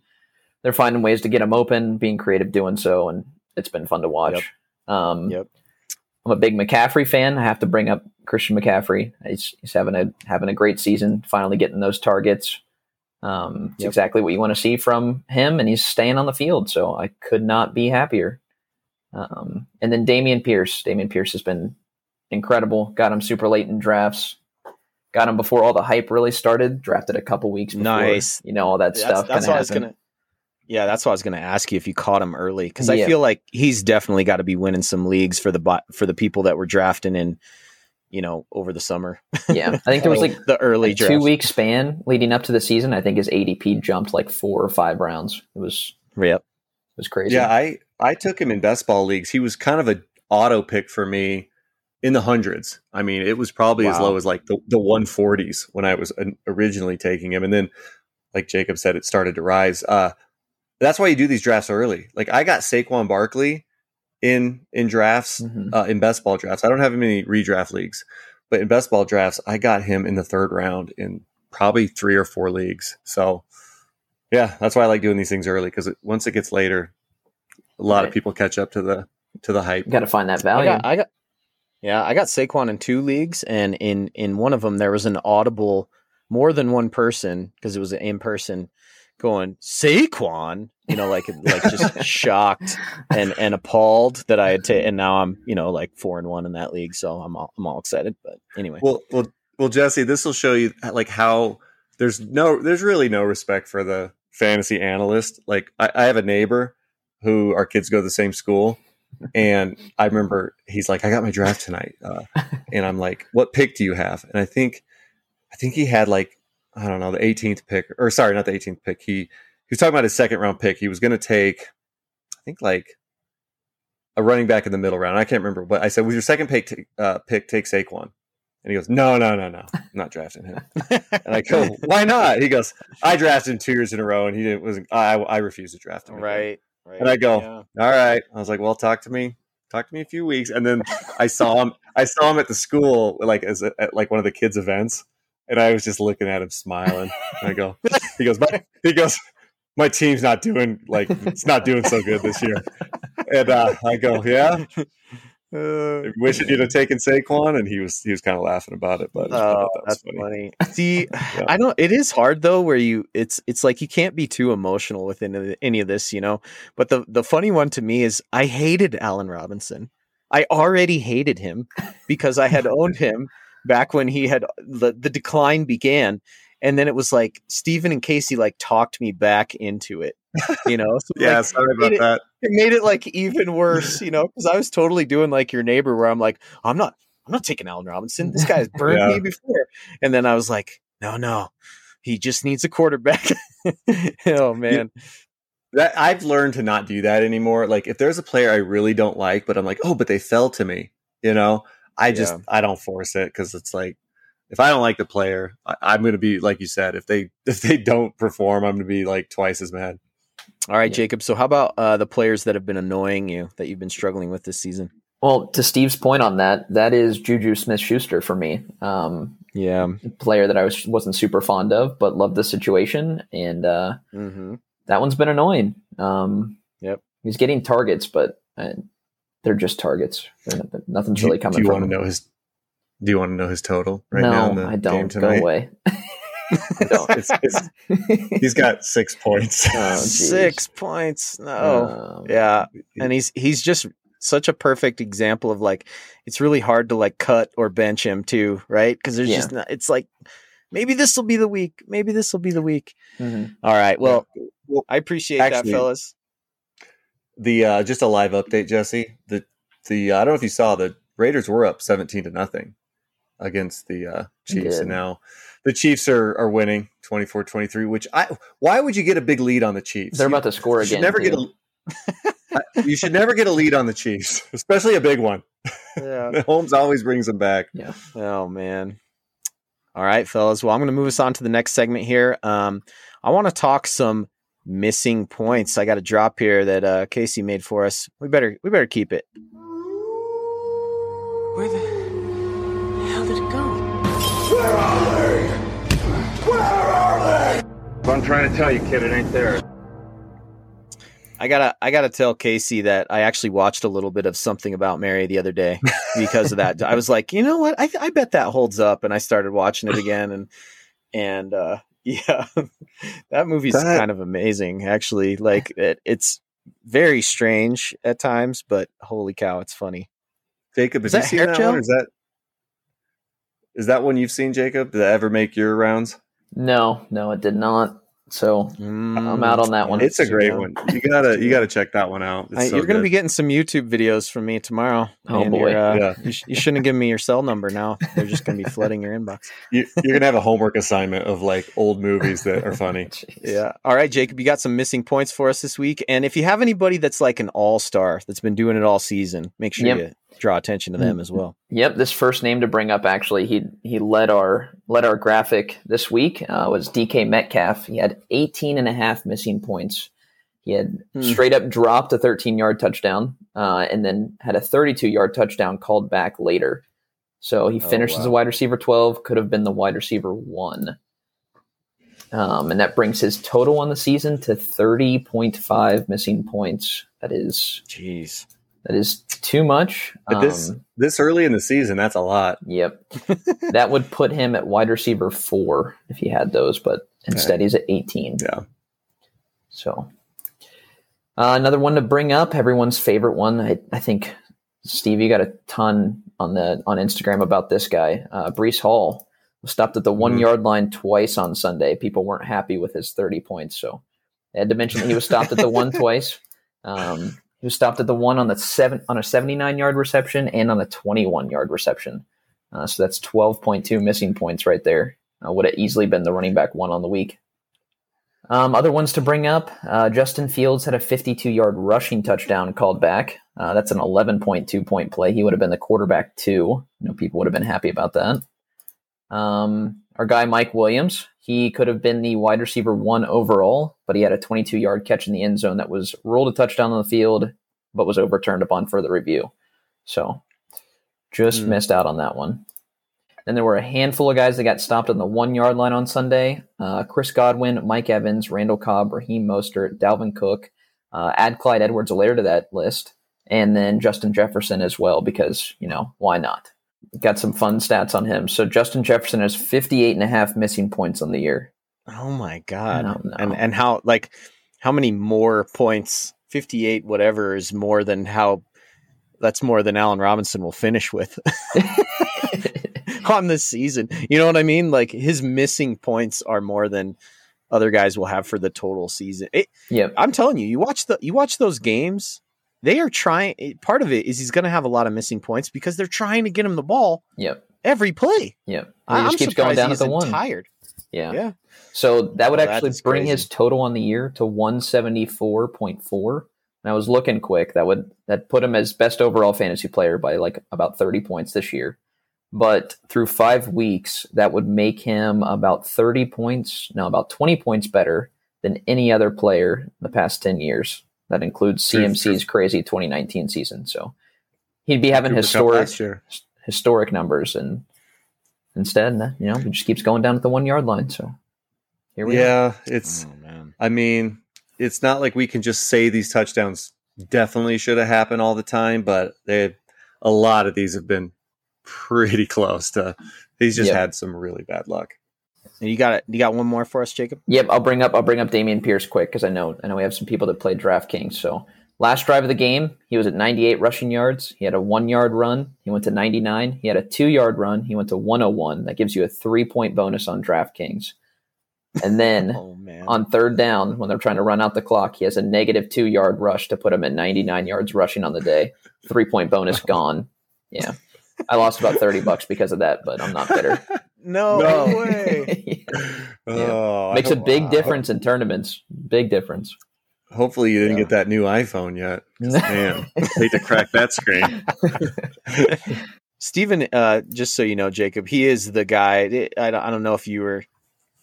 they're finding ways to get him open, being creative doing so, and it's been fun to watch. Um, Yep. I'm a big McCaffrey fan. I have to bring up Christian McCaffrey. He's, he's having a having a great season, finally getting those targets. Um, it's Yep. exactly what you want to see from him, and he's staying on the field. So I could not be happier. Um, and then Dameon Pierce. Dameon Pierce has been incredible. Got him super late in drafts. Got him before all the hype really started. Drafted a couple weeks before. Nice. You know all that That's, stuff. that's kinda what I was gonna. Yeah, that's what I was gonna ask you if you caught him early because I Yeah. feel like he's definitely got to be winning some leagues for the for the people that were drafting in, you know, over the summer. Yeah, I think there was like the early a two week span leading up to the season. I think his ADP jumped like four or five rounds. It was Yep. it was crazy. Yeah, I I took him in best ball leagues. He was kind of a auto pick for me in the hundreds. I mean, it was probably as low as like the the 140s when I was originally taking him, and then like Jacob said, it started to rise. Uh, That's why you do these drafts early. Like I got Saquon Barkley in in drafts Mhm. uh, in best ball drafts. I don't have him in any redraft leagues, but in best ball drafts, I got him in the third round in probably three or four leagues. So yeah, that's why I like doing these things early because once it gets later, a lot of people catch up to the to the hype. You Got to find that I value. got, I got, yeah, I got Saquon in two leagues, and in in one of them there was an audible, more than one person because it was in person, going Saquon, you know, like like just shocked and and appalled that I had to, and now I'm you know like four and one in that league, so I'm all, I'm all excited. But anyway, Well, well, well, Jesse, this will show you like how there's no, there's really no respect for the fantasy analyst. Like I, I have a neighbor who our kids go to the same school, and I remember he's like, "I got my draft tonight," uh, and I'm like, "What pick do you have?" And I think, I think he had like, I don't know, the 18th pick, or sorry, not the 18th pick. He he was talking about his second round pick. He was going to take, I think like. A running back in the middle round. I can't remember, but I said, "With your second pick, t- uh, pick take Saquon." And he goes, No, no, no, no. I'm not drafting him. And I go, Why not? He goes, I drafted him two years in a row and he didn't wasn't I I refuse to draft him. again." right, right, And I go, yeah. All right. I was like, Well, talk to me. Talk to me a few weeks. And then I saw him I saw him at the school like as a, at like one of the kids' events. And I was just looking at him smiling. And I go, he goes, my, he goes, my team's not doing like it's not doing so good this year. And uh, I go, yeah, Uh, wishing you'd have taken Saquon, and he was he was kind of laughing about it. But I Oh, that's funny. See, Yeah. I don't. It is hard though, where you it's it's like you can't be too emotional with any, of any of this, you know. But the the funny one to me is I hated Allen Robinson. I already hated him because I had owned him back when he had the the decline began, and then it was like Stephen and Casey like talked me back into it, you know. So Yeah, like, sorry about it- that. it made it like even worse, you know, because I was totally doing like your neighbor, where I'm like, I'm not, I'm not taking Allen Robinson. This guy has burned Yeah. me before, and then I was like, no, no, he just needs a quarterback. oh man, That I've learned to not do that anymore. Like if there's a player I really don't like, but I'm like, oh, but they fell to me, you know, I just Yeah. I don't force it because it's like if I don't like the player, I, I'm going to be like you said. If they if they don't perform, I'm going to be like twice as mad. all right, Yeah. Jacob. So how about uh, the players that have been annoying you that you've been struggling with this season? Well, to Steve's point on that, that is Juju Smith Schuster for me. Um, Yeah, player that I was wasn't super fond of, but loved the situation, and uh, mm-hmm. that one's been annoying. Um, Yep. he's getting targets, but uh, they're just targets. They're nothing's Do really coming do you from want to know his? Do you want to know his total right no, now in I don't. Go tonight? away. Don't. It's- it's- he's got six points. Oh, geez. six points. No, Um, yeah, and he's he's just such a perfect example of like it's really hard to like cut or bench him too, right? Because there's Yeah. just not, it's like maybe this will be the week, maybe this will be the week. mhm. All right, well, Well, I appreciate actually- that, fellas. The uh, just a live update, Jesse. The the uh, I don't know if you saw the Raiders were up seventeen to nothing against the uh, Chiefs, and now the Chiefs are are winning 24-23, Which I why would you get a big lead on the Chiefs? They're about to score you again. never get too. a I- you should never get a lead on the Chiefs, especially a big one. Yeah. Holmes always brings them back. Yeah. Oh man. All right, fellas. Well, I'm going to move us on to the next segment here. Um, I want to talk some missing points. I got a drop here that uh, Casey made for us. We better we better keep it. Where the hell did it go? Where are they? Where are they? I'm trying to tell you, kid, it ain't there. I gotta I gotta tell Casey that I actually watched a little bit of something about Mary the other day because of that. I was like, you know what? I I bet that holds up, and I started watching it again, and and uh, yeah, that movie's That- kind of amazing. Actually, like it, it's very strange at times, but holy cow, it's funny. Jacob, Is have you that seen that one? Or is that is that one you've seen, Jacob? Did that ever make your rounds? No, no, it did not. So I'm out on that one. It's a great yeah. one. You gotta you gotta check that one out. I- so you're going to good. be getting some YouTube videos from me tomorrow. Oh, and boy. you're, uh, Yeah. you, sh- you shouldn't have given me your cell number now. They're just going to be flooding your inbox. you, you're gonna have a homework assignment of like old movies that are funny. Yeah. All right, Jacob, you got some missing points for us this week. And if you have anybody that's like an all star that's been doing it all season, make sure Yep. you draw attention to them as well. Yep, this first name to bring up actually he he led our led our graphic this week uh, was DK Metcalf. He had 18 and a half missing points He had Hmm. straight up dropped a 13 yard touchdown uh, and then had a 32 yard touchdown called back later. So he Oh, finished as a wide receiver 12, could have been the wide receiver one. Um, and that brings his total on the season to 30.5 missing points. That is Jeez. That is too much. But this Um, this early in the season, that's a lot. Yep. that would put him at wide receiver four if he had those, but instead he's at 18. Yeah. So uh, another one to bring up, everyone's favorite one. I, I think Steve, you got a ton on the on Instagram about this guy. Uh, Breece Hall stopped at the one yard line twice on Sunday. People weren't happy with his 30 points, so I had to mention that he was stopped at the one twice. Um, he was stopped at the one on the seven on a 79 yard reception and on a 21 yard reception. Uh, so that's 12.2 missing points right there. Uh, would have easily been the running back one on the week. Um, other ones to bring up uh, Justin Fields had a 52 yard rushing touchdown called back. Uh, that's an 11.2 point play. He would have been the quarterback two. You know, people would have been happy about that. Um, our guy Mike Williams, he could have been the wide receiver one overall, but he had a 22 yard catch in the end zone that was rolled a touchdown on the field, but was overturned upon further review. So just Hmm. missed out on that one. Then there were a handful of guys that got stopped on the one yard line on Sunday. Uh, Chris Godwin, Mike Evans, Randall Cobb, Raheem Mostert, Dalvin Cook. Uh, add Clyde Edwards Helaire to that list. And then Justin Jefferson as well, because, you know, why not? Got some fun stats on him. So Justin Jefferson has 58 and a half missing points on the year. Oh my god. And and how like how many more points? 58 whatever is more than how that's more than Allen Robinson will finish with on this season. You know what I mean? Like his missing points are more than other guys will have for the total season. It, Yep. I'm telling you, you watch the you watch those games. They are trying. Eh, part of it is he's going to have a lot of missing points because they're trying to get him the ball Yep. every play. Yep. He just I'm keeps going down he at the one. Tired. Yeah. Yeah. So that would Oh, actually bring crazy. his total on the year to 174.4. And I was looking quick. That would that put him as best overall fantasy player by like about 30 points this year. But through five weeks, that would make him about 30 points, no, about 20 points better than any other player in the past 10 years. That includes True, CMC's crazy 2019 season. So he'd be having historic historic numbers and instead you know he just keeps going down at the one yard line so here we are Yeah, it's. Oh man. I mean, it's not like we can just say these touchdowns definitely should have happened all the time, but they a lot of these have been pretty close to. He's just Yep. had some really bad luck. And you got it. You got one more for us, Jacob. yep i'll bring up i'll bring up dameon pierce quick because i know i know we have some people that play draftkings. So last drive of the game he was at 98 rushing yards. He had a one yard run. He went to 99 he had a two yard run. He went to 101 that gives you a three point bonus on draftkings. And then Oh on third down when they're trying to run out the clock he has a negative two yard rush to put him at 99 yards rushing on the day. Three point bonus gone. Yeah. I lost about 30 bucks because of that but i'm not bitter no, No. way. Oh, makes a hope- big difference in tournaments big difference Hopefully, you didn't Yeah. get that new iPhone yet. Man, hate to crack that screen. Steven, uh, just so you know, Jacob, he is the guy. I don't, I don't know if you were.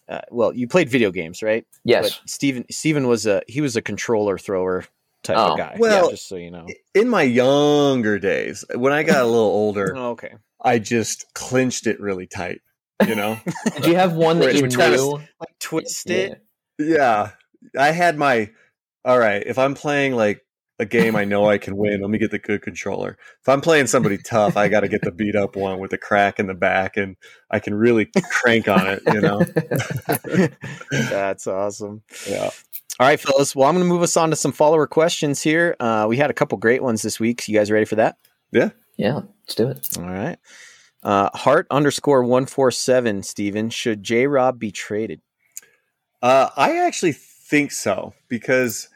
Uh, well, you played video games, right? yes But Steven, Steven was a he was a controller thrower type Oh. of guy. Well- yeah, just so you know. In my younger days, when I got a little older, Oh, okay. I just clinched it really tight. You know, did you have one that you would try to- knew Like twist it. yeah, I had my. All right, if I'm playing like a game I know I can win, let me get the good controller. If I'm playing somebody tough, I got to get the beat up one with the crack in the back, and I can really crank on it. You know, That's awesome. yeah. All right, fellas. Well, I'm going to move us on to some follower questions here. Uh, we had a couple great ones this week. You guys ready for that? Yeah. Yeah let's do it All right. Uh, Heart underscore one four seven. Steven, should J Rob be traded? Uh, I actually think so because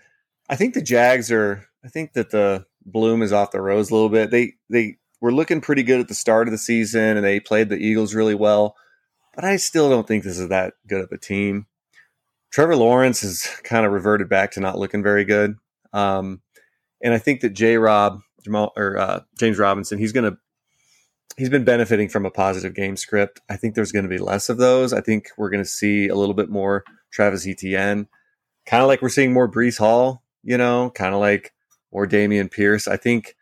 I think the Jags are. I think that the bloom is off the rose a little bit. They they were looking pretty good at the start of the season, and they played the Eagles really well. But I still don't think this is that good of a team. Trevor Lawrence has kind of reverted back to not looking very good, um, and I think that J. Rob Jamal or uh, James Robinson, he's gonna he's been benefiting from a positive game script. I think there's going to be less of those. I think we're going to see a little bit more Travis Etienne, kind of like we're seeing more Breece Hall. you know, kind of like or Dameon Pierce. I think.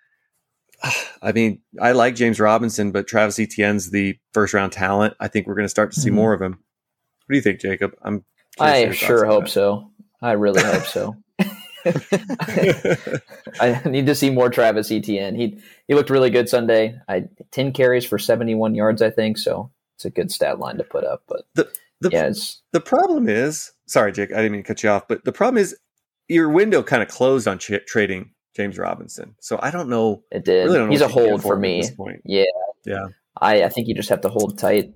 I mean, I like James Robinson, but Travis Etienne's the first round talent. I think we're going to start to see Mhm. more of him. What do you think, Jacob? I'm. I sure hope that. so. I really hope so. I need to see more Travis Etienne. He he looked really good Sunday. I ten carries for seventy one yards, I think. So it's a good stat line to put up. But The the yeah, the problem is, sorry, Jake, I didn't mean to cut you off, but the problem is your window kind of closed on ch- trading James Robinson. So I don't know. it did. Really know He's a what you can hold for me. point. Yeah, Yeah. I I think you just have to hold tight.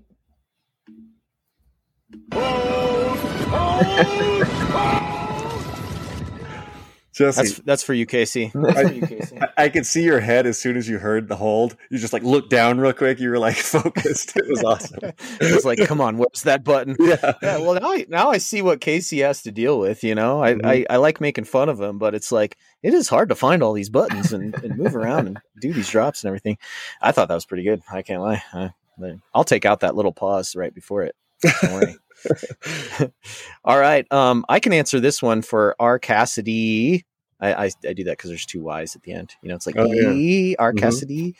Jesse, That's that's for you, Casey. That's for you, Casey. I, I could see your head as soon as you heard the hold. You just like looked down real quick. You were like focused. It was awesome. It was like, come on, where's that button? yeah. Yeah, well now I, now I see what Casey has to deal with. You know, I, Mhm. I, I like making fun of him, but it's like it is hard to find all these buttons and, and move around and do these drops and everything. I thought that was pretty good. I can't lie. I, I'll take out that little pause right before it. Don't worry. all right, um, I can answer this one for R Cassidy. I, I, I do that because there's two Y's at the end. You know, it's like Oh, yeah. E R Mhm. Cassidy,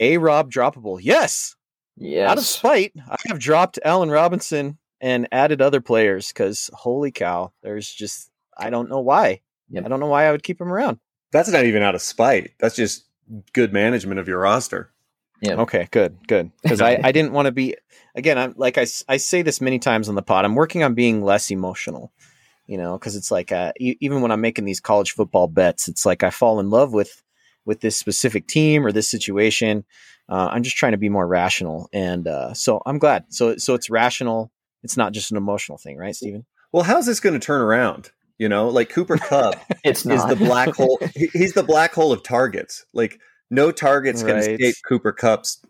A Rob droppable. Yes, Yes. out of spite, I have dropped Allen Robinson and added other players because holy cow, there's just I don't know why. Yep. I don't know why I would keep him around. That's not even out of spite. That's just good management of your roster. Yeah. Okay, good, good. Because I, I didn't want to be again. I'm like I, I say this many times on the pod. I'm working on being less emotional. You know, because it's like uh, e- even when I'm making these college football bets, it's like I fall in love with with this specific team or this situation. Uh, I'm just trying to be more rational, and uh, so I'm glad. So so it's rational. It's not just an emotional thing, right, Stephen? Well, how's this going to turn around? You know, like Cooper Kupp It's is not the black hole. He's the black hole of targets. Like no targets can Right. escape Cooper Kupp's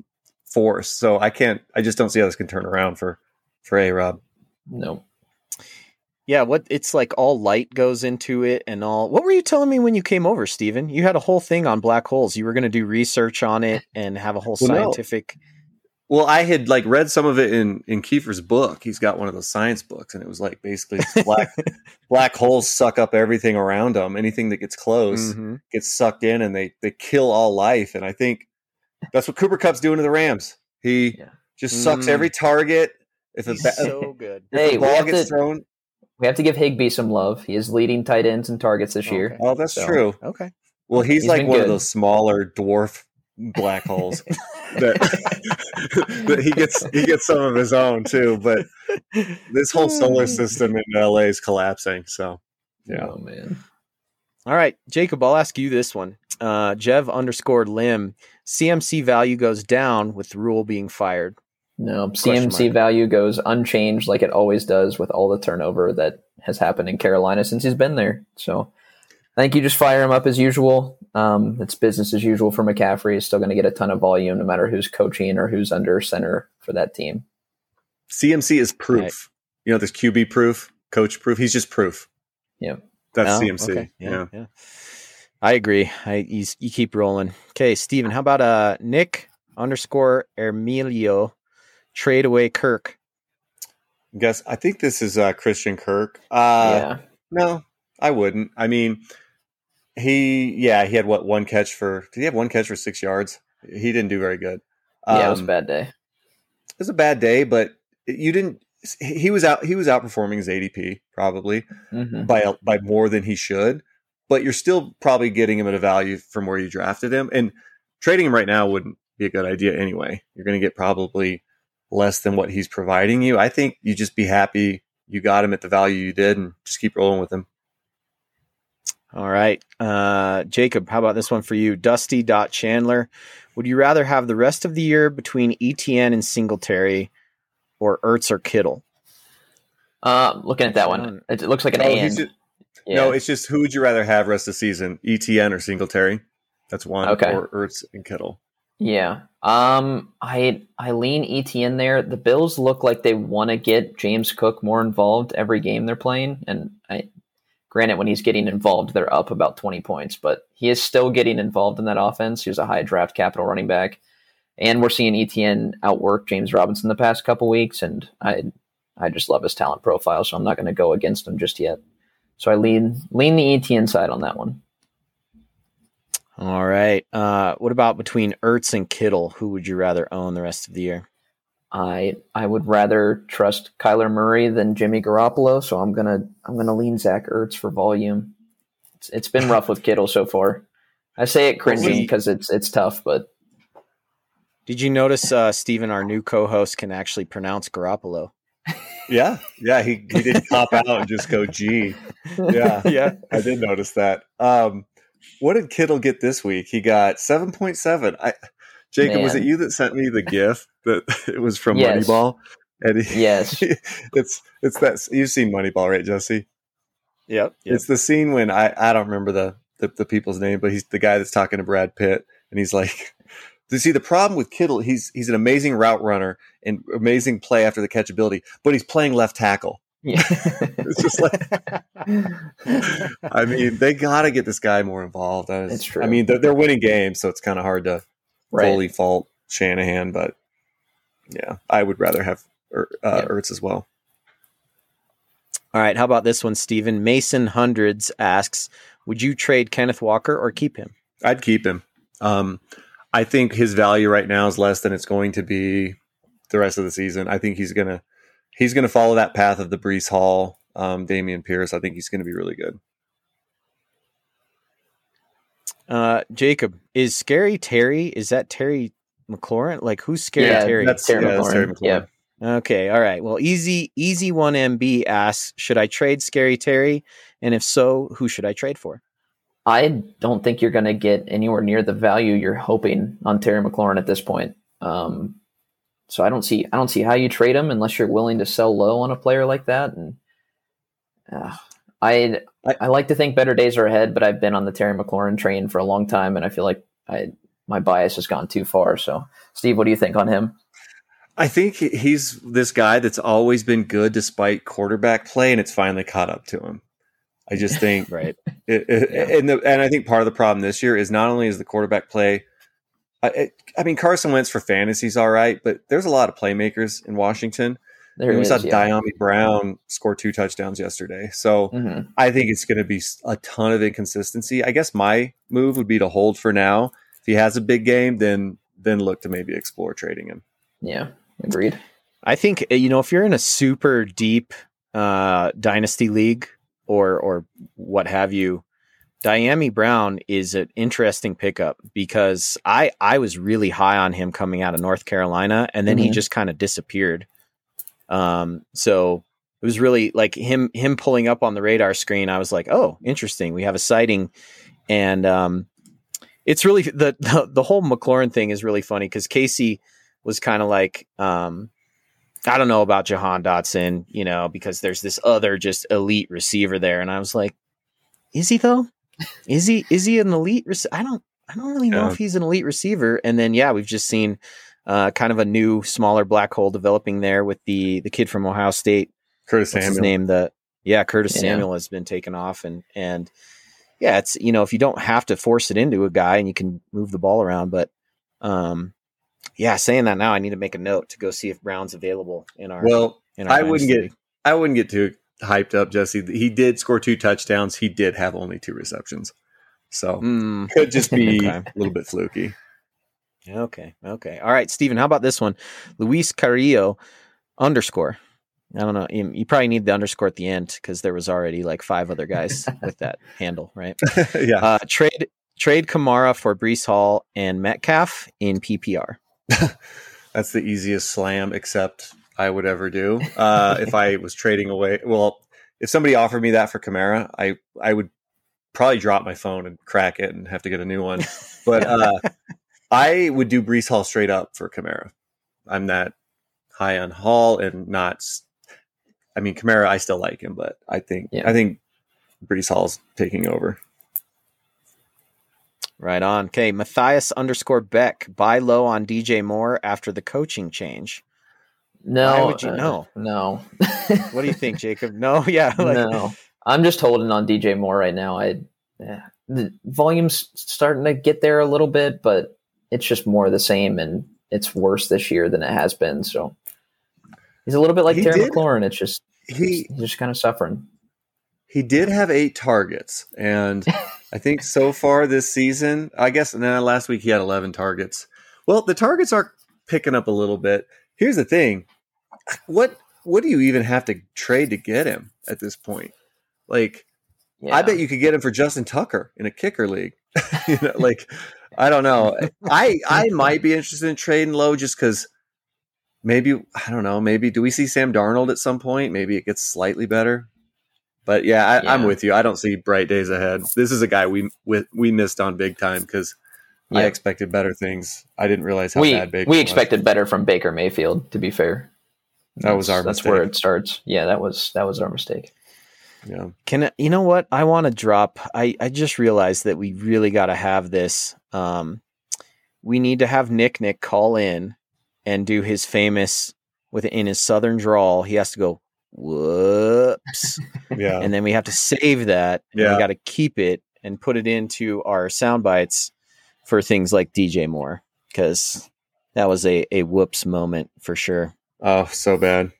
force. So I can't. I just don't see how this can turn around for for a Rob. no. Yeah, what it's like all light goes into it and all. What were you telling me when you came over, Steven? You had a whole thing on black holes. You were going to do research on it and have a whole Well, no. Scientific. Well, I had like read some of it in in Kiefer's book. He's got one of those science books, and it was like basically black black holes suck up everything around them. Anything that gets close Mhm. gets sucked in, and they they kill all life. And I think that's what Cooper Kupp's doing to the Rams. He Yeah. just sucks Mm. every target. If a, He's ba- so good. if Hey, a ball gets to- thrown, We have to give Higbee some love. He is leading tight ends and targets this year. Oh, that's So- true. Okay. Well, he's, He's like been one of those smaller dwarf black holes that, that he gets he gets some of his own too. But this whole solar system in LA is collapsing. So yeah, Oh man. All right, Jacob, I'll ask you this one. Uh, Jev underscore Lim, CMC value goes down with Rhule being fired. No, Question CMC mark. value goes unchanged like it always does with all the turnover that has happened in Carolina since he's been there. So I think you just fire him up as usual. Um, it's business as usual for McCaffrey. He's still going to get a ton of volume no matter who's coaching or who's under center for that team. CMC is proof. Right. You know, this QB proof, coach proof. He's just proof. Yeah. That's Oh, CMC. okay. Yeah. yeah. I agree. I you, you keep rolling. Okay, Steven, how about uh Nick underscore Emilio trade away Kirk? Guess I think this is uh, Christian Kirk. Uh, yeah. No, I wouldn't. I mean, he yeah he had what one catch for? Did he have one catch for six yards? He didn't do very good. Yeah, it was a Um, bad day. it was a bad day, but you didn't. He was out. He was outperforming his ADP probably hmm by by more than he should. But you're still probably getting him at a value from where you drafted him, and trading him right now wouldn't be a good idea anyway. You're going to get probably less than what he's providing you. I think you just be happy you got him at the value you did, and just keep rolling with him. All right. Uh Jacob, how about this one for you? Dusty dot Chandler. Would you rather have the rest of the year between ETN and Singletary or Ertz or Kittle? Uh, looking at that one, it, it looks like an No, he's and. Yeah. No, it's just who would you rather have rest of the season, ETN or Singletary? That's one. Okay. Or Ertz and Kittle. Yeah. Um I I lean ETN there. The Bills look like they want to get James Cook more involved every game they're playing and I granted when he's getting involved they're up about 20 points, but he is still getting involved in that offense. He was a high draft capital running back. And we're seeing ETN outwork James Robinson the past couple weeks and I I just love his talent profile, so I'm not going to go against him just yet. So I lean lean the ETN side on that one. All right. Uh, what about between Ertz and Kittle? Who would you rather own the rest of the year? I I would rather trust Kyler Murray than Jimmy Garoppolo, so I'm gonna I'm gonna lean Zach Ertz for volume. It's, it's been rough with Kittle so far. I say it cringing because it's it's tough, but Did you notice, uh, Steven, our new co-host can actually pronounce Garoppolo? Yeah, yeah, he, he did cop out and just go G. Yeah, yeah. I did notice that. Um, what did Kittle get this week? He got seven point seven. I Jacob, was it you that sent me the GIF that it was from Yes. Moneyball? And he, Yes. it's it's that you've seen Moneyball, right, Jesse? Yep. It's the scene when I I don't remember the, the the people's name, but he's the guy that's talking to Brad Pitt, and he's like, "You see, the problem with Kittle, he's he's an amazing route runner and amazing play after the catchability, but he's playing left tackle. yeah. It's just like, I mean, they got to get this guy more involved. I was- true. I mean, they're, they're winning games, so it's kind of hard to right. fully fault Shanahan, but yeah, I would rather have Er- uh, Yeah. Ertz as well. All right. How about this one, Steven? Mason Hundreds asks, would you trade Kenneth Walker or keep him? I'd keep him. Um, I think his value right now is less than it's going to be the rest of the season. I think he's gonna he's gonna follow that path of the Breece Hall, um, Dameon Pierce. I think he's gonna be really good. Uh, Jacob, is Scary Terry? Is that Terry McLaurin? Like, who's Scary Yeah, Terry? That's, Terry yeah, that's Terry McLaurin. Yeah. Okay, all right. Well, easy, easy one MB asks, should I trade Scary Terry? And if so, who should I trade for? I don't think you're going to get anywhere near the value you're hoping on Terry McLaurin at this point. Um, so I don't see I don't see how you trade him unless you're willing to sell low on a player like that. And uh, I, I- I like to think better days are ahead, but I've been on the Terry McLaurin train for a long time, and I feel like I my bias has gone too far. So, Steve, what do you think on him? I think he's this guy that's always been good despite quarterback play, and it's finally caught up to him. I just think Right. It, it- Yeah. and the, and I think part of the problem this year is not only is the quarterback play. I, it, I mean, Carson Wentz for fantasies all right, but there's a lot of playmakers in Washington. There we it saw is, yeah. Dyami Brown score two touchdowns yesterday, so Mhm. I think it's going to be a ton of inconsistency. I guess my move would be to hold for now. If he has a big game, then then look to maybe explore trading him. Yeah, agreed. I think uh, you know if you're in a super deep uh, dynasty league or or what have you, Dyami Brown is an interesting pickup because I I was really high on him coming out of North Carolina and then he Mhm. just kind of disappeared. Um, so it was really like him him pulling up on the radar screen. I was like, oh, interesting. We have a sighting, and um, it's really the, the the whole McLaurin thing is really funny because Casey was kind of like, um, I don't know about Jahan Dotson, you know, because there's this other just elite receiver there, and I was like, is he though? Is he is he an elite? Rec- I don't I don't really know Yeah. if he's an elite receiver. And then yeah, we've just seen uh, kind of a new smaller black hole developing there with the the kid from Ohio State. Curtis What's his Samuel. name? The yeah, Curtis Yeah. Samuel has been taken off, and and yeah, it's you know if you don't have to force it into a guy and you can move the ball around, but um, yeah, saying that now, I need to make a note to go see if Brown's available in our. Well, in our I wouldn't dynasty get I wouldn't get too hyped up, Jesse. He did score two touchdowns. He did have only two receptions, so Hmm. could just be Okay. a little bit fluky. Okay. Okay. All right, Steven, how about this one? Luis Carrillo underscore. I don't know. You, you probably need the underscore at the end because there was already like five other guys with that handle, right? yeah, Uh, trade trade Kamara for Breece Hall and Metcalf in PPR. that's the easiest slam except I would ever do. Uh, if I was trading away, well, if somebody offered me that for Kamara, I I would probably drop my phone and crack it and have to get a new one. But uh, I would do Breece Hall straight up for Kamara. I'm that high on Hall and not. I mean, Kamara, I still like him, but I think Yeah. I think Breece Hall's taking over. Right on. Okay, Matthias underscore Beck buy low on DJ Moore after the coaching change. No, Why would you uh. No. What do you think, Jacob? No, yeah, like, no, I'm just holding on DJ Moore right now. I yeah, the volume's starting to get there a little bit, but it's just more of the same, and it's worse this year than it has been. So he's a little bit like He Terry did- McLaurin. It's just He he's just kind of suffering. he did have eight targets, and I think so far this season, I guess, and then last week he had eleven targets. Well, the targets are picking up a little bit. Here's the thing: what what do you even have to trade to get him at this point? Like, Yeah. I bet you could get him for Justin Tucker in a kicker league. you know, like I don't know. I I might be interested in trading low just because maybe I don't know. Maybe do we see Sam Darnold at some point? Maybe it gets slightly better. But yeah, I, I'm with you. I don't see bright days ahead. This is a guy we we, we missed on big time because I expected better things. I didn't realize how we bad Baker we was. expected better from Baker Mayfield. To be fair, That was our that's mistake. where it starts. Yeah, that was that was our mistake. Yeah. Can I- you know what? I want to drop. I I just realized that we really got to have this. Um, we need to have Nick Nick call in and do his famous with in his southern drawl. He has to go whoops, Yeah. and then we have to save that. And Yeah. we got to keep it and put it into our sound bites for things like DJ Moore because that was a a whoops moment for sure. oh, so bad.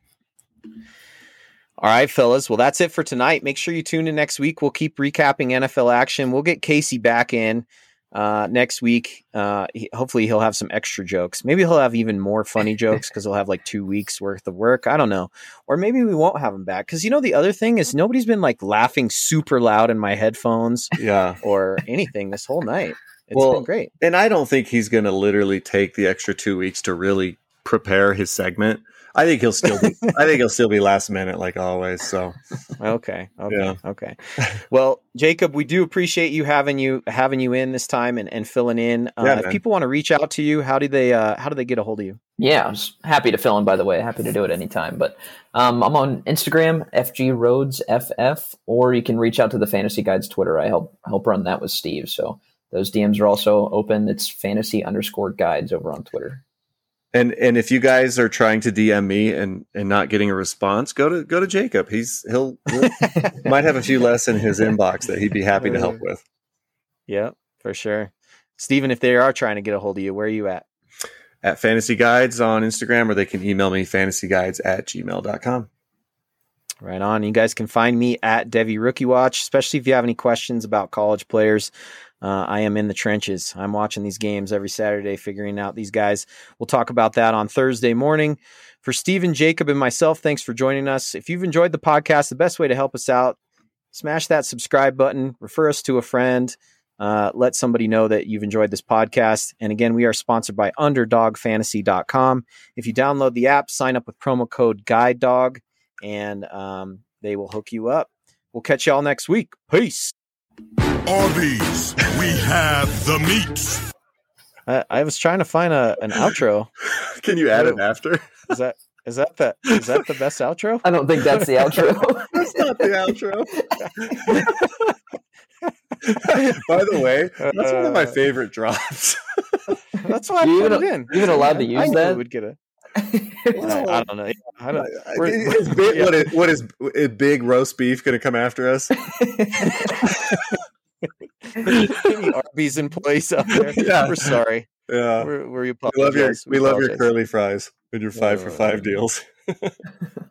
All right, fellas. Well, that's it for tonight. Make sure you tune in next week. We'll keep recapping NFL action. We'll get Casey back in uh, next week. Uh, he, hopefully, he'll have some extra jokes. Maybe he'll have even more funny jokes because he'll have like two weeks worth of work. I don't know. Or maybe we won't have him back because you know the other thing is nobody's been like laughing super loud in my headphones Yeah. or anything this whole night. It's Well, been great. And I don't think he's going to literally take the extra two weeks to really prepare his segment. I think he'll still be. I think he'll still be last minute, like always. So Okay. Okay. Yeah. Okay. Well, Jacob, we do appreciate you having you having you in this time and, and filling in. Uh, Yeah, if people want to reach out to you, how do they uh, how do they get a hold of you? Yeah, I was happy to fill in. By the way, happy to do it anytime. But um, I'm on Instagram, FG Rhodes FF, or you can reach out to the Fantasy Guides Twitter. I help help run that with Steve. So those DMs are also open. It's fantasy underscore guides over on Twitter. And and if you guys are trying to DM me and and not getting a response, go to go to Jacob. He's he'll, he'll might have a few less in his inbox that he'd be happy to help with. Yeah, for sure. Steven, if they are trying to get a hold of you, where are you at? At Fantasy Guides on Instagram, or they can email me fantasyguides at gmail.com. Right on. You guys can find me at Devy Rookie Watch, especially if you have any questions about college players. Uh, I am in the trenches. I'm watching these games every Saturday, figuring out these guys. We'll talk about that on Thursday morning. For Stephen, Jacob, and myself, thanks for joining us. If you've enjoyed the podcast, the best way to help us out, smash that subscribe button, refer us to a friend, uh, let somebody know that you've enjoyed this podcast. And again, we are sponsored by UnderdogFantasy.com. If you download the app, sign up with promo code Guide Dog and um, they will hook you up. We'll catch y'all next week. Peace. Arby's, we have the meat. I, I was trying to find a an outro. Can you add it after? Is that is that the is that the best outro? I don't think that's the outro. That's not the outro. By the way, that's one of my Uh, favorite drops. That's why I put even- it in. even allowed to use knew that? it Would get a. I, I don't know. I don't. we're- Is big, yeah. what, is, what is, is big roast beef going to come after us? Any Arby's employees out there? Yeah. We're sorry. Yeah, We're, we we love your apologize. we love your curly fries and your five for five oh. deals.